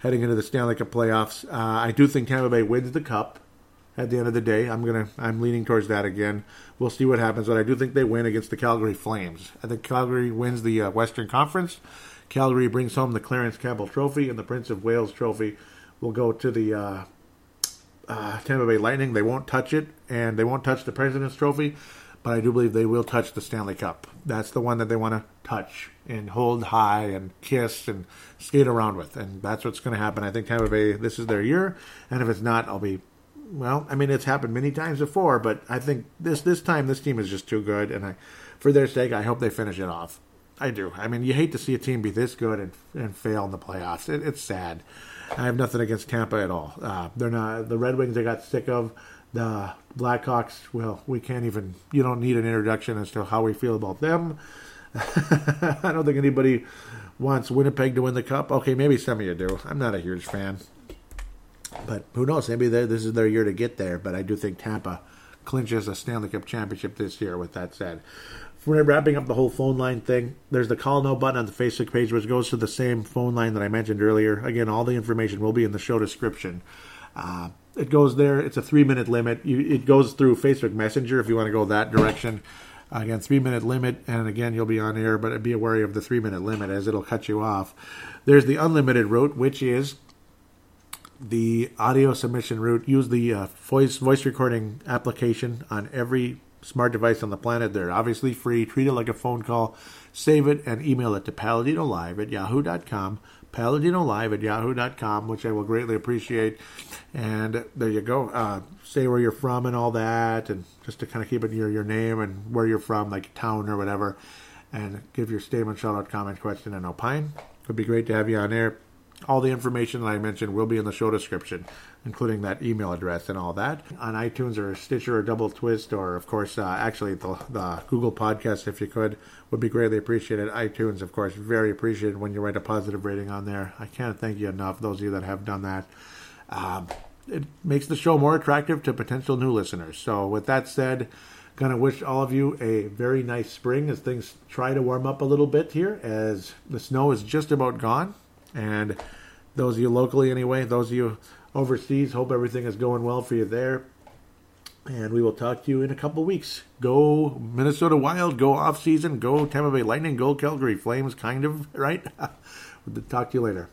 heading into the Stanley Cup playoffs. Uh, I do think Tampa Bay wins the Cup at the end of the day. I'm gonna I'm leaning towards that again. We'll see what happens, but I do think they win against the Calgary Flames. I think Calgary wins the uh, Western Conference. Calgary brings home the Clarence Campbell Trophy, and the Prince of Wales Trophy will go to the uh, uh, Tampa Bay Lightning. They won't touch it, and they won't touch the President's Trophy, but I do believe they will touch the Stanley Cup. That's the one that they want to touch and hold high and kiss and skate around with, and that's what's going to happen. I think Tampa Bay, this is their year, and if it's not, I'll be well, I mean, it's happened many times before, but I think this this time this team is just too good, and I, for their sake, I hope they finish it off. I do. I mean, you hate to see a team be this good and and fail in the playoffs. It, it's sad. I have nothing against Tampa at all. Uh, they're not the Red Wings. I got sick of the Blackhawks. Well, we can't even. You don't need an introduction as to how we feel about them. I don't think anybody wants Winnipeg to win the cup. Okay, maybe some of you do. I'm not a huge fan. But who knows? Maybe this is their year to get there. But I do think Tampa clinches a Stanley Cup championship this year. With that said, we're wrapping up the whole phone line thing. There's the call no button on the Facebook page, which goes to the same phone line that I mentioned earlier. Again, all the information will be in the show description. Uh, it goes there. It's a three minute limit. You, it goes through Facebook Messenger if you want to go that direction. Again, three minute limit, and again, you'll be on air, but be wary of the three minute limit as it'll cut you off. There's the unlimited route, which is the audio submission route. Use the uh, voice voice recording application on every smart device on the planet. They're obviously free. Treat it like a phone call. Save it and email it to paladinolive at yahoo.com. Paladinolive at yahoo.com, which I will greatly appreciate. And there you go. Uh, say where you're from and all that, and just to kind of keep it your your name and where you're from, like town or whatever, and give your statement, shout out, comment, question, and opine. It would be great to have you on air. All the information that I mentioned will be in the show description, including that email address and all that. On iTunes or Stitcher or Double Twist, or of course, uh, actually the, the, Google Podcast, if you could, would be greatly appreciated. iTunes, of course, very appreciated when you write a positive rating on there. I can't thank you enough, those of you that have done that. Um, it makes the show more attractive to potential new listeners. So, with that said, Gonna wish all of you a very nice spring as things try to warm up a little bit here, as the snow is just about gone. And those of you locally, anyway, those of you overseas, hope everything is going well for you there. And we will talk to you in a couple weeks. Go Minnesota Wild, go off season, go Tampa Bay Lightning, go Calgary Flames, kind of, right? we'll talk to you later.